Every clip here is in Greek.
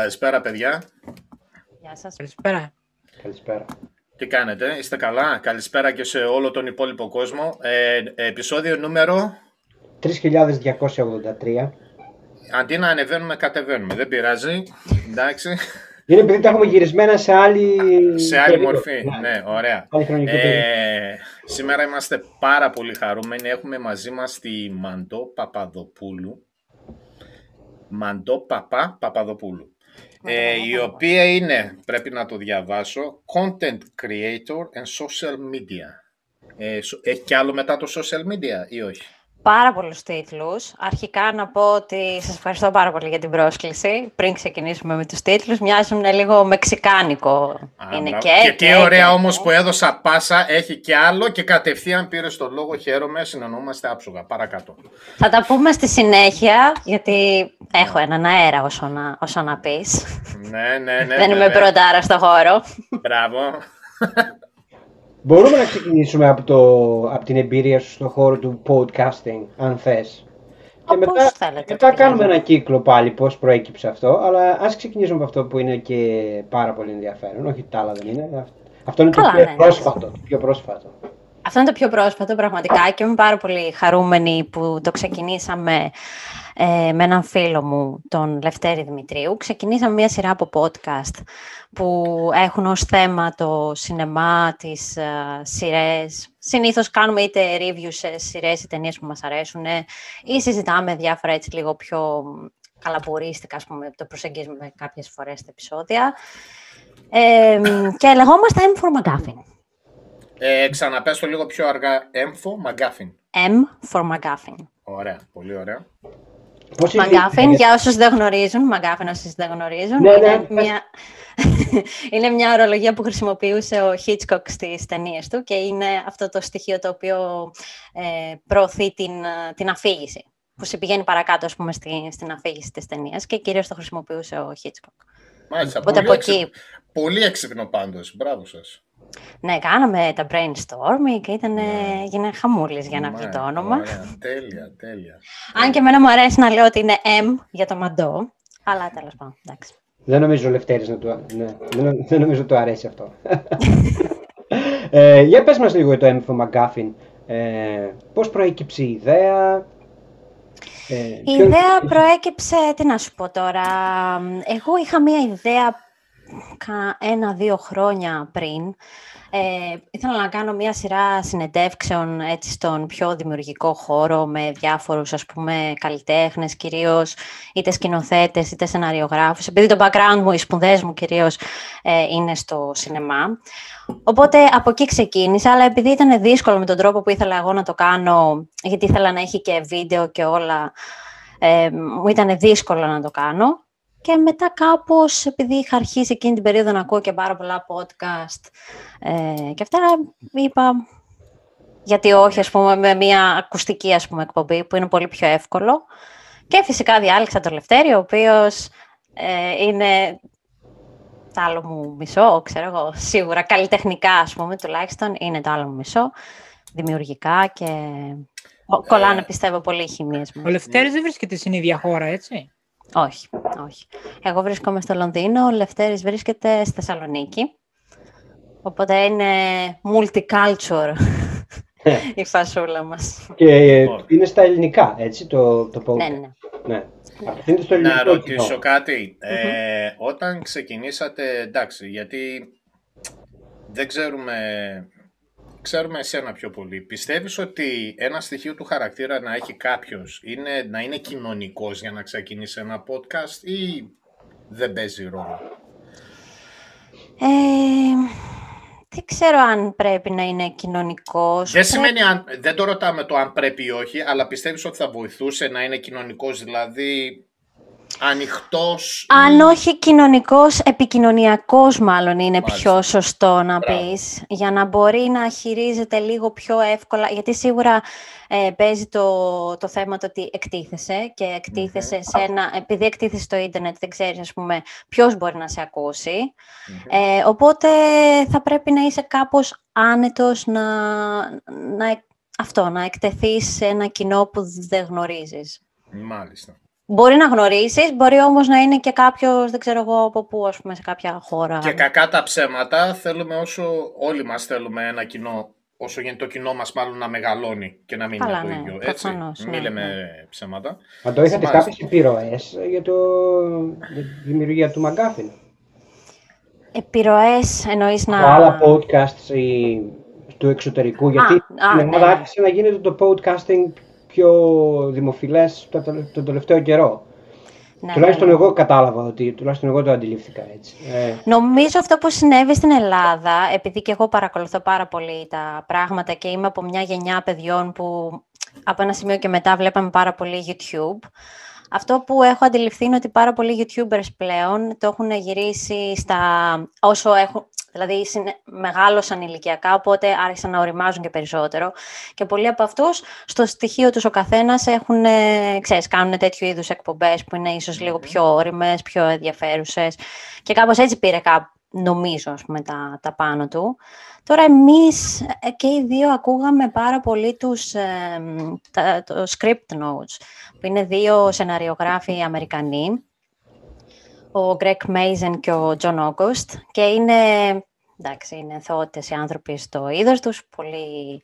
Καλησπέρα, παιδιά. Γεια σας. Καλησπέρα. Καλησπέρα. Τι κάνετε, είστε καλά; Καλησπέρα και σε όλο τον υπόλοιπο κόσμο. Ε, επεισόδιο νούμερο... 3283. Αντί να ανεβαίνουμε, κατεβαίνουμε. Δεν πειράζει. Εντάξει. Είναι επειδή τα έχουμε γυρισμένα σε άλλη, σε άλλη περίοδο. μορφή. Ναι, ωραία. Άλλη χρονική περίοδο. Ε, σήμερα είμαστε πάρα πολύ χαρούμενοι. Έχουμε μαζί μας τη Μαντό Παπαδοπούλου. Μαντό Παπά Παπαδοπούλου. Ε, η οποία είναι, πρέπει να το διαβάσω, Content Creator and Social Media. Ε, σο- έχει κι άλλο μετά το social media ή όχι; Πάρα πολλούς τίτλους. Αρχικά να πω ότι σας ευχαριστώ πάρα πολύ για την πρόσκληση. Πριν ξεκινήσουμε με τους τίτλους, μοιάζουν λίγο μεξικάνικο. Α, είναι μπράβο. και, και τι και, ωραία και, όμως και. που έδωσα πάσα, έχει και άλλο και κατευθείαν πήρες το λόγο. Χαίρομαι, συνεννοούμαστε άψογα. Παρακάτω. Θα τα πούμε στη συνέχεια, γιατί έχω έναν αέρα όσο να, όσο να πεις. ναι, ναι, ναι. Δεν είμαι βέβαια. πρωτάρας στο χώρο. Μπράβο. Μπορούμε να ξεκινήσουμε από, το, από την εμπειρία σου στον χώρο του podcasting, αν θες. Και Όπως μετά, θέλετε, μετά παιδιά; κάνουμε ένα κύκλο πάλι πώς προέκυψε αυτό, αλλά ας ξεκινήσουμε από αυτό που είναι και πάρα πολύ ενδιαφέρον. Όχι τα άλλα δεν είναι. Αυτό είναι Καλά, το πιο ναι. πρόσφατο. Το πιο πρόσφατο. Αυτό είναι το πιο πρόσφατο πραγματικά και είμαι πάρα πολύ χαρούμενη που το ξεκινήσαμε ε, με έναν φίλο μου, τον Λευτέρη Δημητρίου. Ξεκινήσαμε μια σειρά από podcast που έχουν ως θέμα το σινεμά, τις ε, σειρές. Συνήθως κάνουμε είτε reviews σε σειρές ή ταινίες που μας αρέσουν ή συζητάμε διάφορα έτσι λίγο πιο καλαπουρίστικα, ας πούμε, το προσεγγίζουμε κάποιες φορές στα επεισόδια. Ε, και λεγόμαστε M for McGuffin. Ε, ξαναπες το λίγο πιο αργά. Έμφο, Μαγκάφιν. M for McGuffin. Ωραία, πολύ ωραία. Πώς είναι- Μαγκάφιν, για όσους δεν γνωρίζουν, Μαγκάφιν όσους δεν γνωρίζουν, Ναι, ναι, είναι, πες. μια... είναι μια ορολογία που χρησιμοποιούσε ο Hitchcock στις ταινίες του και είναι αυτό το στοιχείο το οποίο ε, προωθεί την, ε, την αφήγηση, που σε πηγαίνει παρακάτω, ας πούμε, στη, στην αφήγηση της ταινίας και κυρίως το χρησιμοποιούσε ο Hitchcock. Μάλιστα, Οπότε πολύ, από έξι... εκεί, πολύ έξυπνο πάντως. Μπράβο σας. Ναι, κάναμε τα brainstorming και ήταν, Ναι. γίνε χαμούλης για να βγει Ναι, το όνομα. Ωραία, τέλεια, τέλεια. Αν και εμένα μου αρέσει να λέω ότι είναι M για το μαντό, αλλά τέλος πάντων, εντάξει. Δεν νομίζω ο Λευτέρης να του, ναι, δεν, νο- δεν νομίζω του αρέσει αυτό. ε, για πες μας λίγο για το έμφο McGuffin. Ε, πώς προέκυψε η ιδέα; Ε, Η ποιο- ιδέα προέκυψε, τι να σου πω τώρα, εγώ είχα μία ιδέα κα- ένα-δύο χρόνια πριν. Ε, ήθελα να κάνω μία σειρά συνεντεύξεων έτσι στον πιο δημιουργικό χώρο με διάφορους ας πούμε καλλιτέχνες κυρίως, είτε σκηνοθέτες είτε σεναριογράφους. Επειδή το background μου, οι σπουδές μου κυρίως ε, είναι στο σινεμά. Οπότε από εκεί ξεκίνησα, αλλά επειδή ήταν δύσκολο με τον τρόπο που ήθελα εγώ να το κάνω, γιατί ήθελα να έχει και βίντεο και όλα, ε, μου ήταν δύσκολο να το κάνω. Και μετά κάπως, επειδή είχα αρχίσει εκείνη την περίοδο να ακούω και πάρα πολλά podcast ε, και αυτά, είπα, γιατί όχι, ας πούμε, με μια ακουστική, ας πούμε, εκπομπή, που είναι πολύ πιο εύκολο. Και φυσικά διάλεξα τον Λευτέρη, ο οποίος ε, είναι το άλλο μου μισό, ξέρω εγώ, σίγουρα καλλιτεχνικά, ας πούμε, τουλάχιστον, είναι το άλλο μου μισό, δημιουργικά και ο- κολλάνε, πιστεύω, πολύ οι χημίες μου. Ο Λευτέρης δεν βρίσκεται στην ίδια χώρα, έτσι; Όχι, όχι. Εγώ βρίσκομαι στο Λονδίνο, ο Λευτέρης βρίσκεται στη Θεσσαλονίκη. Οπότε είναι multicultural η φασούλα μας. Και ε, είναι στα ελληνικά, έτσι, το, το podcast. ναι, ναι, ναι. ναι. Απευθύνεται στο Να ελληνικό ρωτήσω κοινό. κάτι. Ε, όταν ξεκινήσατε, εντάξει, γιατί δεν ξέρουμε, ξέρουμε εσένα πιο πολύ. Πιστεύεις ότι ένα στοιχείο του χαρακτήρα να έχει κάποιος είναι να είναι κοινωνικός για να ξεκινήσει ένα podcast ή δεν παίζει ρόλο; Ε, δεν ξέρω αν πρέπει να είναι κοινωνικός. Δεν Πρέπει- σημαίνει, αν, δεν το ρωτάμε το αν πρέπει ή όχι, αλλά πιστεύεις ότι θα βοηθούσε να είναι κοινωνικός, δηλαδή ανοιχτός. Αν ή- όχι κοινωνικός, επικοινωνιακός μάλλον είναι Μάλιστα. πιο σωστό να Μπράβο. πεις, για να μπορεί να χειρίζεται λίγο πιο εύκολα, γιατί σίγουρα ε, παίζει το, το θέμα το ότι εκτίθεσαι και εκτίθεσαι σε ένα, επειδή εκτίθεσαι στο ίντερνετ δεν ξέρεις ας πούμε ποιος μπορεί να σε ακούσει, Μμμ. ε, οπότε θα πρέπει να είσαι κάπως άνετος να, να, αυτό, να εκτεθείς σε ένα κοινό που δεν γνωρίζεις. Μάλιστα. Μπορεί να γνωρίσεις, μπορεί όμως να είναι και κάποιος, δεν ξέρω εγώ από πού, ας πούμε, σε κάποια χώρα. Και κακά τα ψέματα, θέλουμε όσο όλοι μας θέλουμε ένα κοινό, όσο γίνεται το κοινό μας μάλλον να μεγαλώνει και να μην Καλά, είναι το ναι, ίδιο. Έτσι. προφανώς, Μην ναι, λέμε ναι. ψέματα. Μα το είχατε Μάλιστα. κάποιες επιρροές για, το... για τη δημιουργία του Μαγκάφιν. Επιρροές εννοείς να... Από άλλα podcasts ή του εξωτερικού, γιατί α, στην ναι, Ελλάδα ναι. άρχισε να γίνεται το podcasting πιο δημοφιλές το- το- τον τελευταίο καιρό. Ναι, τουλάχιστον ναι, ναι. εγώ κατάλαβα ότι, τουλάχιστον εγώ το αντιλήφθηκα έτσι. Ε, Νομίζω αυτό που συνέβη στην Ελλάδα, επειδή και εγώ παρακολουθώ πάρα πολύ τα πράγματα και είμαι από μια γενιά παιδιών που από ένα σημείο και μετά βλέπαμε πάρα πολύ YouTube, αυτό που έχω αντιληφθεί είναι ότι πάρα πολλοί YouTubers πλέον το έχουν γυρίσει στα όσο έχουν, δηλαδή συνε- μεγάλωσαν ηλικιακά, οπότε άρχισαν να οριμάζουν και περισσότερο. Και πολλοί από αυτούς, στο στοιχείο τους ο καθένας έχουν, ε, ξέρεις, κάνουν τέτοιου είδους εκπομπές που είναι ίσως λίγο πιο όριμες, πιο ενδιαφέρουσες. Και κάπως έτσι πήρε κάπου, νομίζω, ας πούμε, τα, τα πάνω του. Τώρα εμείς ε, και οι δύο ακούγαμε πάρα πολύ τους, ε, τα, το script notes, που είναι δύο σεναριογράφοι Αμερικανοί, ο Greg Mason και ο John August, και είναι, εντάξει, είναι θεότητες οι άνθρωποι στο είδος τους, πολύ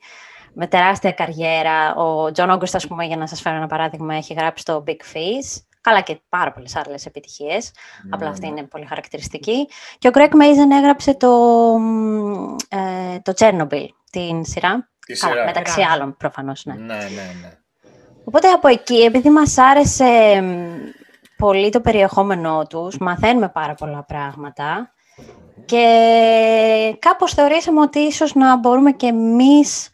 με τεράστια καριέρα. Ο John August, ας πούμε, για να σας φέρω ένα παράδειγμα, έχει γράψει το Big Fish, καλά και πάρα πολλές άλλες επιτυχίες. Απλά αυτή είναι πολύ χαρακτηριστική. Και ο Greg Mason έγραψε το, μ, ε, το Chernobyl, την σειρά. Τη Καλά, σειρά. μεταξύ Σειρά. άλλων, προφανώς, ναι. Ναι, ναι, ναι. Οπότε από εκεί, επειδή μας άρεσε μ, πολύ το περιεχόμενό τους, μαθαίνουμε πάρα πολλά πράγματα και κάπως θεωρήσαμε ότι ίσως να μπορούμε και εμείς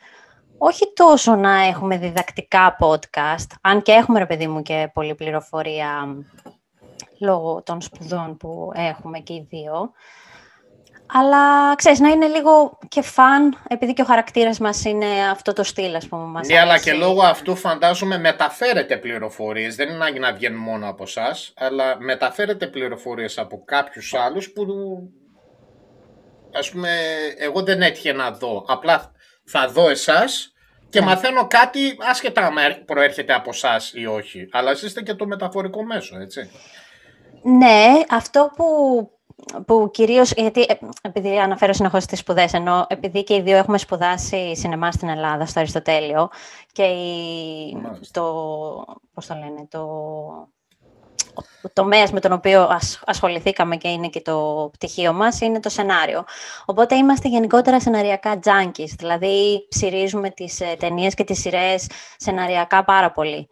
όχι τόσο να έχουμε διδακτικά podcast, αν και έχουμε ρε παιδί μου και πολλή πληροφορία μ, λόγω των σπουδών που έχουμε και οι δύο, αλλά ξέρεις, να είναι λίγο και φαν, επειδή και ο χαρακτήρας μας είναι αυτό το στυλ, ας πούμε, μας Ναι, αλλά αρέσει. και λόγω αυτού φαντάζομαι μεταφέρετε πληροφορίες. Δεν είναι ανάγκη να βγαίνουν μόνο από εσάς, αλλά μεταφέρετε πληροφορίες από κάποιους άλλους που ας πούμε εγώ δεν έτυχε να δω. Απλά θα δω εσάς και Ναι. μαθαίνω κάτι άσχετα αν προέρχεται από εσάς ή όχι. Αλλά εσείς είστε και το μεταφορικό μέσο, έτσι. Ναι, αυτό που, που κυρίως, γιατί ε, επειδή αναφέρω συνεχώς τις σπουδές, ενώ επειδή και οι δύο έχουμε σπουδάσει σινεμά στην Ελλάδα, στο Αριστοτέλειο, και η, Μάλιστα. το, πώς το λένε, το, ο τομέας με τον οποίο ασ- ασχοληθήκαμε και είναι και το πτυχίο μας είναι το σενάριο. Οπότε είμαστε γενικότερα σεναριακά junkies, δηλαδή ψυρίζουμε τις ε, ταινίες και τις σειρές σεναριακά πάρα πολύ.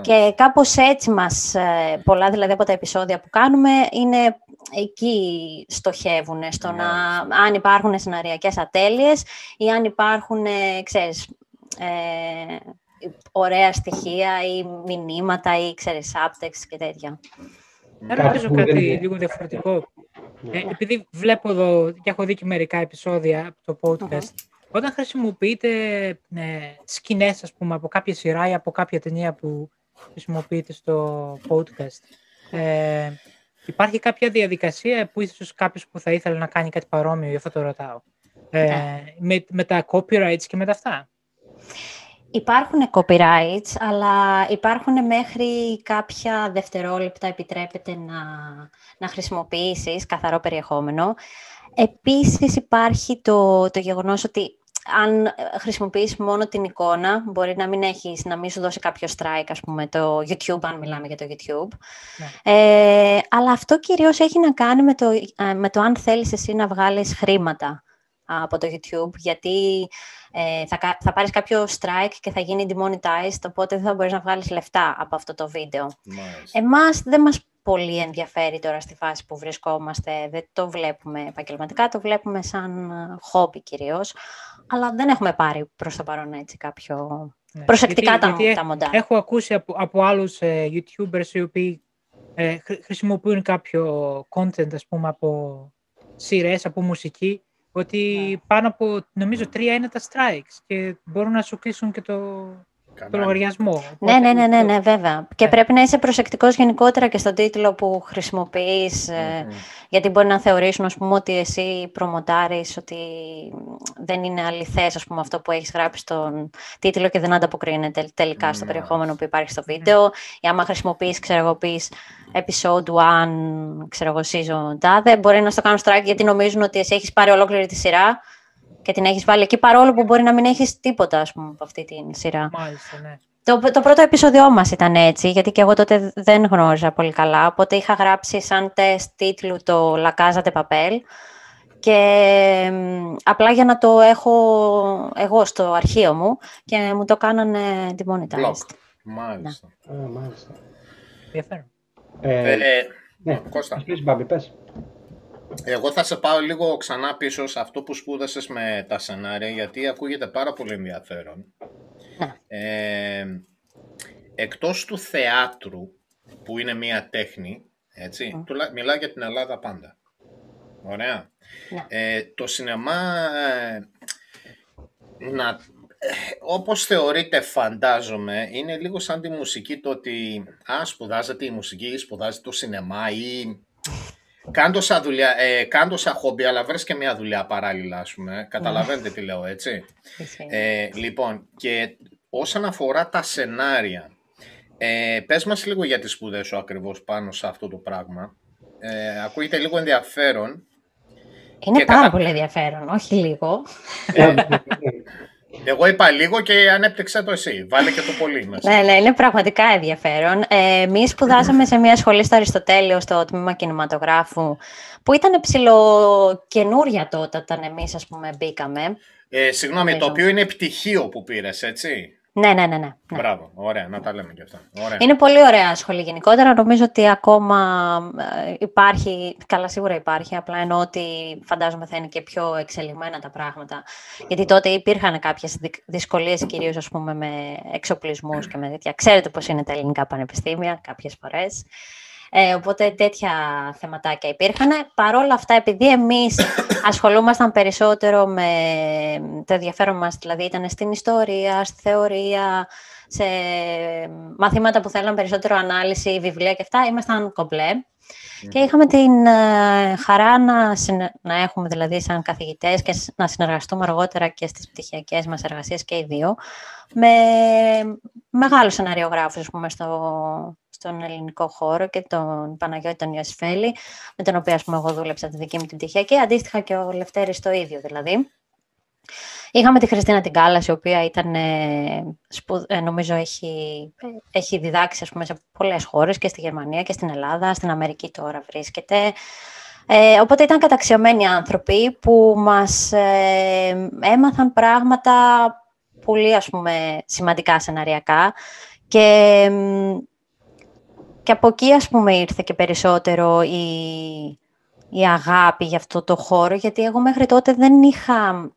Και κάπως έτσι μας, ε, πολλά δηλαδή από τα επεισόδια που κάνουμε, είναι εκεί στοχεύουν, στο να, αν υπάρχουν σεναριακές ατέλειες ή αν υπάρχουν, ε, ξέρεις, ε, ωραία στοιχεία ή μηνύματα ή, ξέρεις, subtext και τέτοια. Να Κάτι ρωτήσω που δεν κάτι είναι. λίγο διαφορετικό. Ναι. Ε, επειδή βλέπω εδώ και έχω δει και μερικά επεισόδια από το podcast, όταν χρησιμοποιείτε ε, σκηνές, ας πούμε, από κάποια σειρά ή από κάποια ταινία που χρησιμοποιείτε στο podcast, ε, υπάρχει κάποια διαδικασία που ίσως κάποιος που θα ήθελε να κάνει κάτι παρόμοιο, γι' αυτό το ρωτάω. Ε, Ναι. με, με τα copyrights και με τα αυτά; Υπάρχουν copyrights, αλλά υπάρχουν μέχρι κάποια δευτερόλεπτα επιτρέπεται να, να χρησιμοποιήσεις καθαρό περιεχόμενο. Επίσης υπάρχει το, το γεγονός ότι αν ε, χρησιμοποιείς μόνο την εικόνα, μπορεί να μην, έχεις, να μην σου δώσει κάποιο strike, ας πούμε, το YouTube, αν μιλάμε για το YouTube. Ε, αλλά αυτό κυρίως έχει να κάνει με το, ε, με το αν θέλεις εσύ να βγάλεις χρήματα από το YouTube, γιατί ε, θα, κα- θα πάρεις κάποιο strike και θα γίνει demonetized, οπότε δεν θα μπορείς να βγάλεις λεφτά από αυτό το βίντεο. Μάλιστα. Εμάς δεν μας πολύ ενδιαφέρει τώρα στη φάση που βρισκόμαστε, δεν το βλέπουμε επαγγελματικά, το βλέπουμε σαν χόμπι κυρίως, αλλά δεν έχουμε πάρει προς το παρόν έτσι κάποιο... Ναι. Προσεκτικά Γιατί- τα, γιατί τα μοντά. Έχω ακούσει από, από άλλους ε, YouTubers οι οποίοι ε, χρη- χρησιμοποιούν κάποιο content, ας πούμε, από σειρές, από μουσική, ότι Ναι. πάνω από, νομίζω, τρία είναι τα strikes και μπορούν να σου κλείσουν και το, το λογαριασμό. Ναι, ναι, ναι, ναι, ναι, βέβαια. Και πρέπει να είσαι προσεκτικός γενικότερα και στον τίτλο που χρησιμοποιείς, ε, γιατί μπορεί να θεωρήσουν, ας πούμε, ότι εσύ προμοτάρεις, ότι δεν είναι αληθές, ας πούμε, αυτό που έχεις γράψει στον τίτλο και δεν ανταποκρίνεται τελικά στο περιεχόμενο που υπάρχει στο βίντεο. Ή άμα χρησιμοποιείς, ξέρω εγώ, πεις episode 1, ξέρω εγώ, season τάδε, μπορεί να στο κάνουν strike γιατί νομίζουν ότι εσύ έχεις πάρει ολόκληρη τη σειρά και την έχεις βάλει εκεί, παρόλο που μπορεί να μην έχεις τίποτα, ας πούμε, από αυτή την σειρά. Μάλιστα, ναι. Το, το πρώτο επεισόδιο μας ήταν έτσι, γιατί και εγώ τότε δεν γνώριζα πολύ καλά, οπότε είχα γράψει σαν τεστ τίτλου το La Casa de Papel και απλά για να το έχω εγώ στο αρχείο μου και μου το κάνανε demonetized. Μάλιστα. Α, μάλιστα. Ενδιαφέρον. Ε, Ε, ναι, Κώστα. πες, Μπάμπη, πες. Εγώ θα σε πάω λίγο ξανά πίσω σε αυτό που σπούδασες με τα σενάρια, γιατί ακούγεται πάρα πολύ ενδιαφέρον. Ναι. Ε, εκτός του θεάτρου, που είναι μία τέχνη, έτσι, τουλά- μιλάω για την Ελλάδα πάντα. Ωραία. Ναι. Ε, το σινεμά, ε, να, ε, όπως θεωρείται φαντάζομαι, είναι λίγο σαν τη μουσική το ότι α, σπουδάζεται η μουσική ή σπουδάζεται το σινεμά ή Κάντο σαν δουλειά, ε, κάντο σαν χόμπι, αλλά βρες και μια δουλειά παράλληλα, ας πούμε. Καταλαβαίνετε τι λέω, έτσι. Ισχύει. Ε, λοιπόν, και όσον αφορά τα σενάρια, ε, πες μας λίγο για τις σπουδές σου ακριβώς πάνω σε αυτό το πράγμα. Ε, ακούγεται λίγο ενδιαφέρον. Είναι και πάρα κατά- πολύ ενδιαφέρον, όχι λίγο. Εγώ είπα λίγο και ανέπτυξε το εσύ. Βάλε και το πολύ μέσα. Ναι, ναι, είναι πραγματικά ενδιαφέρον. Ε, Εμείς σπουδάσαμε σε μια σχολή στο Αριστοτέλειο, στο τμήμα κινηματογράφου, που ήταν ψηλό καινούρια τότε, όταν εμείς, ας πούμε, μπήκαμε. Ε, συγγνώμη, το Νομίζω. οποίο είναι πτυχίο που πήρες, έτσι. Ναι, ναι, ναι, ναι. ναι. Μπράβο, ωραία, να τα λέμε και αυτά. Ωραία. Είναι πολύ ωραία σχολή γενικότερα. Νομίζω ότι ακόμα ε, υπάρχει, καλά σίγουρα υπάρχει, απλά εννοώ ότι φαντάζομαι θα είναι και πιο εξελιγμένα τα πράγματα. Γιατί τότε υπήρχαν κάποιες δυ- δυσκολίες, κυρίως ας πούμε με εξοπλισμούς και με τέτοια. Ξέρετε πώς είναι τα ελληνικά πανεπιστήμια κάποιες φορές. Ε, οπότε τέτοια θεματάκια υπήρχαν. Παρ' όλα αυτά, επειδή εμείς ασχολούμασταν περισσότερο με το ενδιαφέρον μας, δηλαδή ήταν στην ιστορία, στη θεωρία, σε μαθήματα που θέλαν περισσότερο ανάλυση, βιβλία και αυτά, ήμασταν κομπλέ. Και είχαμε την ε, χαρά να, συνε- να έχουμε δηλαδή σαν καθηγητές και σ- να συνεργαστούμε αργότερα και στις πτυχιακές μας εργασίες και οι δύο με μεγάλους σεναριογράφους ας πούμε, στο, στον ελληνικό χώρο και τον Παναγιώτη τον Ιωσφέλη, με τον οποίο ας πούμε, εγώ δούλεψα τη δική μου την πτυχιακή, αντίστοιχα και ο Λευτέρης το ίδιο δηλαδή. Είχαμε τη Χριστίνα την Κάλαση, η οποία ήταν, ε, σπου- ε, νομίζω έχει, έχει διδάξει ας πούμε, σε πολλές χώρες και στη Γερμανία και στην Ελλάδα, στην Αμερική τώρα βρίσκεται. Ε, οπότε ήταν καταξιωμένοι άνθρωποι που μας ε, έμαθαν πράγματα πολύ ας πούμε, σημαντικά σεναριακά και, μ, και από εκεί ας πούμε ήρθε και περισσότερο η, η αγάπη για αυτό το χώρο γιατί εγώ μέχρι τότε δεν είχα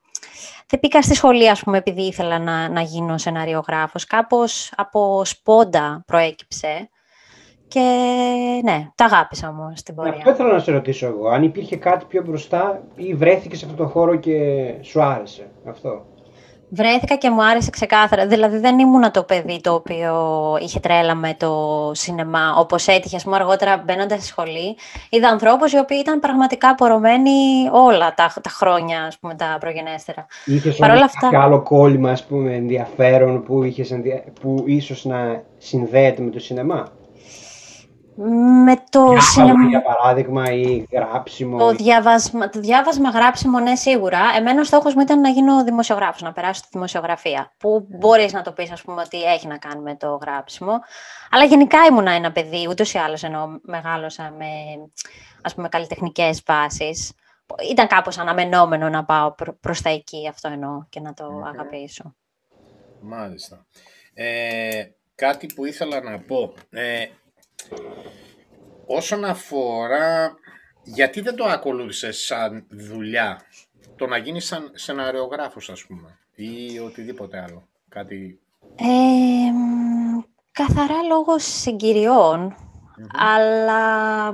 δεν πήγα στη σχολή, ας πούμε, επειδή ήθελα να, να γίνω σεναριογράφος. Κάπως από σπόντα προέκυψε. Και ναι, τα αγάπησα όμως στην πορεία. Αυτό ήθελα να σε ρωτήσω εγώ. Αν υπήρχε κάτι πιο μπροστά ή βρέθηκες σε αυτό το χώρο και σου άρεσε αυτό; Βρέθηκα και μου άρεσε ξεκάθαρα. Δηλαδή δεν ήμουνα το παιδί το οποίο είχε τρέλα με το σινεμά, όπως έτυχε ας πούμε, αργότερα μπαίνοντας στη σχολή. Είδα ανθρώπους οι οποίοι ήταν πραγματικά απορωμένοι όλα τα, τα χρόνια, ας πούμε, τα προγενέστερα. Είχες Παρ' όλα όμως αυτά- κάποιο άλλο κόλλημα ας πούμε, ενδιαφέρον που, είχες ενδια... που ίσως να συνδέεται με το σινεμά; Με το Διάβασμα, σινεμά... για παράδειγμα ή γράψιμο. Το ή- διάβασμα, το διάβασμα γράψιμο, ναι, σίγουρα. Εμένα ο στόχος μου ήταν να γίνω δημοσιογράφος, να περάσω στη δημοσιογραφία. Που μπορείς να το πεις, ας πούμε, ότι έχει να κάνει με το γράψιμο. Αλλά γενικά ήμουνα ένα παιδί, ούτως ή άλλως, ενώ μεγάλωσα με, ας πούμε, καλλιτεχνικές βάσεις. Ήταν κάπως αναμενόμενο να πάω προ- προς τα εκεί, αυτό εννοώ, και να το Μμμ. αγαπήσω. Μάλιστα. Ε, κάτι που ήθελα να πω. Ε, όσον αφορά... Γιατί δεν το ακολούθησες σαν δουλειά, το να γίνεις σαν σεναριογράφος, ας πούμε, ή οτιδήποτε άλλο. Κάτι... Ε, μ, καθαρά λόγω συγκυριών, αλλά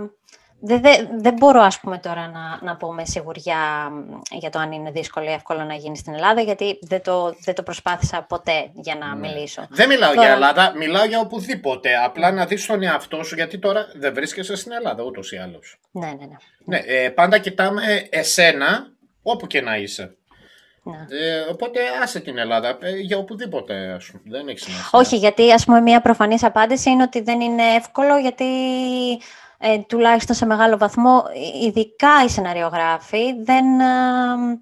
δεν, δεν, δεν μπορώ, ας πούμε, τώρα να, να πω με σιγουριά για το αν είναι δύσκολο ή εύκολο να γίνει στην Ελλάδα, γιατί δεν το, δεν το προσπάθησα ποτέ για να Ναι. μιλήσω. Δεν μιλάω Τώρα- για Ελλάδα, μιλάω για οπουδήποτε. Απλά να δεις τον εαυτό σου, γιατί τώρα δεν βρίσκεσαι στην Ελλάδα ούτως ή άλλως. Ναι, ναι, ναι. Ναι, ε, πάντα κοιτάμε εσένα, όπου και να είσαι. ναι. Ε, οπότε άσε την Ελλάδα, ε, για οπουδήποτε, ας πούμε. Δεν έχει σημασία. Όχι, γιατί ας πούμε μια προφανής απάντηση είναι ότι δεν είναι εύκολο, γιατί ε, τουλάχιστον σε μεγάλο βαθμό, ε, ειδικά οι σεναριογράφοι, δεν, ε,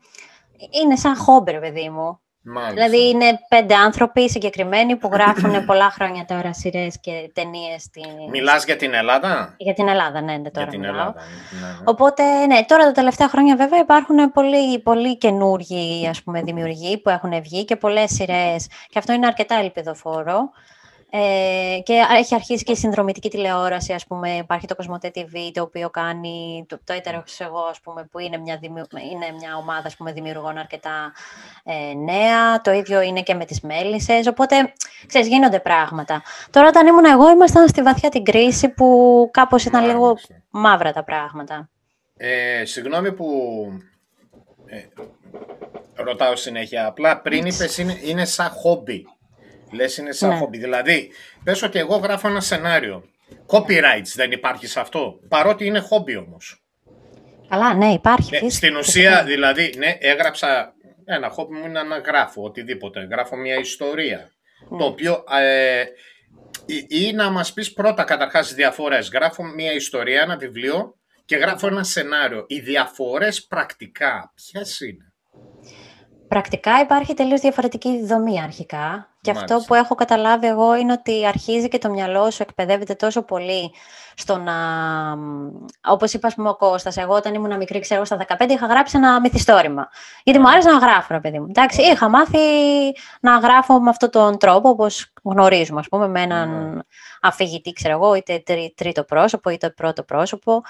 είναι σαν χόμπι, ρε παιδί μου. Μάλιστα. Δηλαδή είναι πέντε άνθρωποι συγκεκριμένοι που γράφουν πολλά χρόνια τώρα σειρές και ταινίες στην... Μιλάς για την Ελλάδα; για την Ελλάδα, ναι, ναι, τώρα για την μιλάω. Ελλάδα. ναι, ναι. Οπότε, ναι, τώρα τα τελευταία χρόνια βέβαια υπάρχουν πολύ, πολύ καινούργιοι ας πούμε, δημιουργοί που έχουν βγει και πολλές σειρές και αυτό είναι αρκετά ελπιδοφόρο. Ε, και έχει αρχίσει και η συνδρομητική τηλεόραση, ας πούμε, υπάρχει το Κοσμοτέ TV, το οποίο κάνει το, το έτερος εγώ, ας πούμε, που είναι μια, δημιου- είναι μια ομάδα ας πούμε, δημιουργών αρκετά ε, νέα. Το ίδιο είναι και με τις μέλισσες, οπότε, ξέρεις, γίνονται πράγματα. Τώρα, όταν ήμουν εγώ, ήμασταν στη βαθιά την κρίση που κάπως ήταν λίγο Μάλιστα. μαύρα τα πράγματα. Ε, συγγνώμη που ε, ρωτάω συνέχεια. Απλά πριν είπες είναι, είναι σαν χόμπι. Λες είναι σαν Ναι. χόμπι. Δηλαδή, πες ότι εγώ γράφω ένα σενάριο. Copyrights δεν υπάρχει σε αυτό. Παρότι είναι χόμπι όμως. Καλά, ναι, υπάρχει. Ναι, φυσικά. στην ουσία, δηλαδή, ναι, έγραψα ένα χόμπι μου είναι να γράφω οτιδήποτε. Γράφω μια ιστορία. Ναι. Το οποίο ε, ή, ή να μας πεις πρώτα καταρχάς διαφορές. Γράφω μια ιστορία, ένα βιβλίο και γράφω ένα σενάριο. Οι διαφορές πρακτικά ποιες είναι; Πρακτικά υπάρχει τελείως διαφορετική δομή αρχικά. Και αυτό Μάλιστα. που έχω καταλάβει εγώ είναι ότι αρχίζει και το μυαλό σου εκπαιδεύεται τόσο πολύ στο να... Όπως είπα, ας πούμε, ο Κώστας, εγώ όταν ήμουν μικρή, ξέρω, στα 15 είχα γράψει ένα μυθιστόρημα. Γιατί μου άρεσε να γράφω, ρε παιδί μου. Εντάξει, είχα μάθει να γράφω με αυτόν τον τρόπο, όπως γνωρίζουμε, ας πούμε, με έναν αφηγητή, ξέρω εγώ, είτε τρί- τρίτο πρόσωπο, είτε πρώτο πρόσωπο.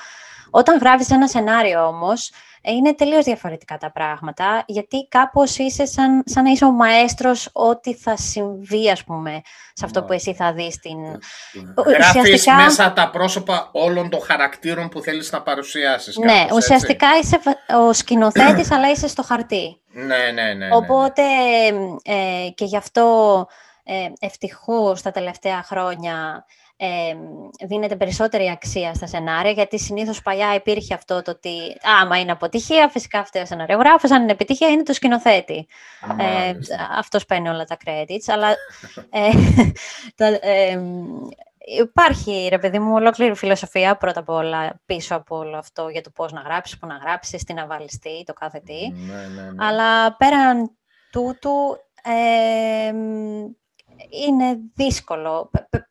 Όταν γράφεις ένα σενάριο όμως, ε, είναι τελείως διαφορετικά τα πράγματα, γιατί κάπως είσαι σαν, σαν να είσαι ο μαέστρος ό,τι θα συμβεί, ας πούμε, σε αυτό που εσύ θα δεις στην... Γράφεις ουσιαστικά- μέσα τα πρόσωπα όλων των χαρακτήρων που θέλεις να παρουσιάσεις. ναι, κάπως, έτσι. ουσιαστικά είσαι βα- ο σκηνοθέτης, αλλά είσαι στο χαρτί. Ναι, ναι, ναι. ναι, ναι. Οπότε ε, και γι' αυτό ε, ευτυχώς τα τελευταία χρόνια ε, δίνεται περισσότερη αξία στα σενάρια, γιατί συνήθως παλιά υπήρχε αυτό το ότι άμα είναι αποτυχία, φυσικά αυτό ο σεναριογράφος, αν είναι επιτυχία είναι το σκηνοθέτη. Ε, Μάλιστα. αυτός παίρνει όλα τα credits, αλλά ε, τα, ε, υπάρχει, ρε παιδί μου, ολόκληρη φιλοσοφία πρώτα απ' όλα πίσω από όλο αυτό για το πώς να γράψεις, πού να γράψεις, τι να βάλεις τι, το κάθε τι. Ναι, ναι, ναι. Αλλά πέραν τούτου ε, είναι δύσκολο. Π- π-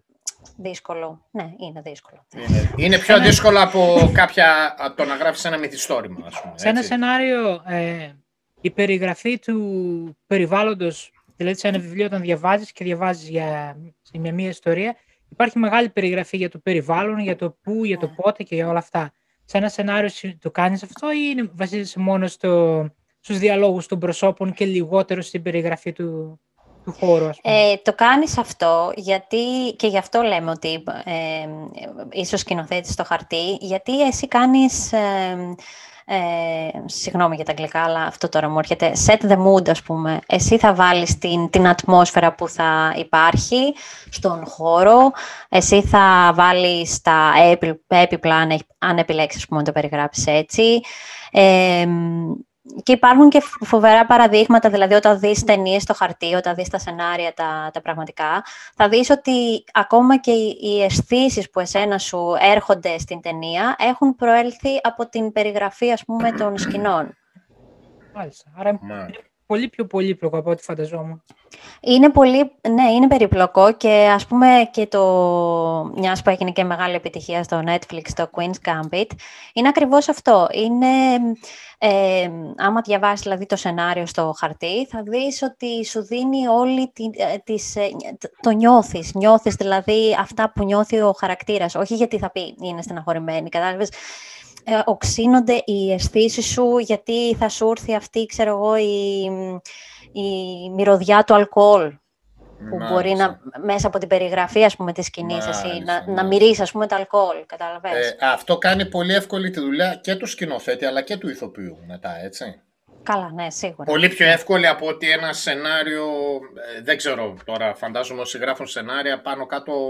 Δύσκολο. Ναι, είναι δύσκολο. Είναι, είναι πιο δύσκολο από κάποια, από το να γράφεις ένα μυθιστόρημα, ας πούμε. Σε ένα έτσι. σενάριο, ε, η περιγραφή του περιβάλλοντος, δηλαδή σε ένα βιβλίο όταν διαβάζεις και διαβάζεις για, για μια ιστορία, υπάρχει μεγάλη περιγραφή για το περιβάλλον, για το πού, για το Ναι. πότε και για όλα αυτά. Σε ένα σενάριο συ- το κάνεις αυτό ή είναι, βασίζεσαι μόνο στο, στους διαλόγους των προσώπων και λιγότερο στην περιγραφή του, του χώρου, ας πούμε. Ε, το κάνεις αυτό γιατί, και γι' αυτό λέμε ότι ε, είσαι ο σκηνοθέτης στο χαρτί, γιατί εσύ κάνεις, ε, ε, συγγνώμη για τα αγγλικά, αλλά αυτό τώρα μου έρχεται, set the mood ας πούμε. Εσύ θα βάλεις την, την ατμόσφαιρα που θα υπάρχει στον χώρο, εσύ θα βάλεις τα έπι- έπιπλα αν, έχει- αν επιλέξεις ας πούμε, να το περιγράψεις έτσι. Ε, και υπάρχουν και φοβερά παραδείγματα, δηλαδή όταν δεις ταινίες στο χαρτί, όταν δεις τα σενάρια τα, τα πραγματικά, θα δεις ότι ακόμα και οι, οι αισθήσεις που εσένα σου έρχονται στην ταινία έχουν προέλθει από την περιγραφή, ας πούμε, των σκηνών. Μάλιστα. Άρα Μα- είναι πολύ πιο πολύπλοκο από ό,τι φανταζόμουν. Είναι πολύ, ναι, είναι περιπλοκό και ας πούμε και το, μιας που έγινε και μεγάλη επιτυχία στο Netflix, το Queen's Gambit, είναι ακριβώς αυτό. Είναι, ε, άμα διαβάσεις δηλαδή το σενάριο στο χαρτί, θα δεις ότι σου δίνει όλη τη, ε, τις, ε, το νιώθεις. Νιώθεις δηλαδή αυτά που νιώθει ο χαρακτήρας, όχι γιατί θα πει είναι στεναχωρημένη, κατάλαβες. Ε, οξύνονται οι αισθήσεις σου γιατί θα σου έρθει αυτή, ξέρω εγώ, η, η μυρωδιά του αλκοόλ. που Μάλιστα. μπορεί να, μέσα από την περιγραφή ας πούμε, της σκηνής εσύ, Μάλιστα, να, να μάλιστα. μυρίσει ας πούμε, το αλκοόλ, καταλαβαίνεις. Ε, αυτό κάνει πολύ εύκολη τη δουλειά και του σκηνοθέτη αλλά και του ηθοποιού μετά, έτσι. Καλά, ναι, σίγουρα. Πολύ πιο εύκολη από ότι ένα σενάριο, ε, δεν ξέρω τώρα, φαντάζομαι όσοι γράφουν σενάρια πάνω κάτω ε,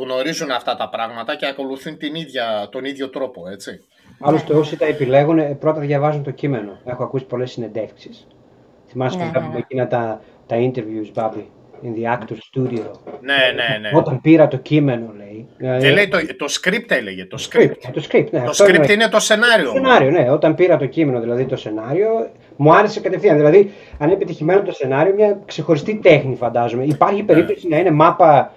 γνωρίζουν αυτά τα πράγματα και ακολουθούν την ίδια, τον ίδιο τρόπο, έτσι. Άλλωστε, όσοι τα επιλέγουν, ε, πρώτα διαβάζουν το κείμενο. Έχω ακούσει πολλές συνεντεύξεις. Θυμάσαι Ναι, που ναι, κάνουμε ναι. εκείνα τα, τα interviews, Μπάμπη, in the actor studio; Ναι, ναι, ναι. Όταν πήρα το κείμενο, λέει. Δηλαδή, Δεν λέει το, το script έλεγε, το script. script, το script, ναι. Το αυτό script εννοεί. είναι το σενάριο. Το σενάριο, ναι. Όταν πήρα το κείμενο, δηλαδή το σενάριο, μου άρεσε κατευθείαν. Δηλαδή, αν είναι επιτυχημένο το σενάριο, μια ξεχωριστή τέχνη, φαντάζομαι. Υπάρχει περίπτωση να είναι μάπα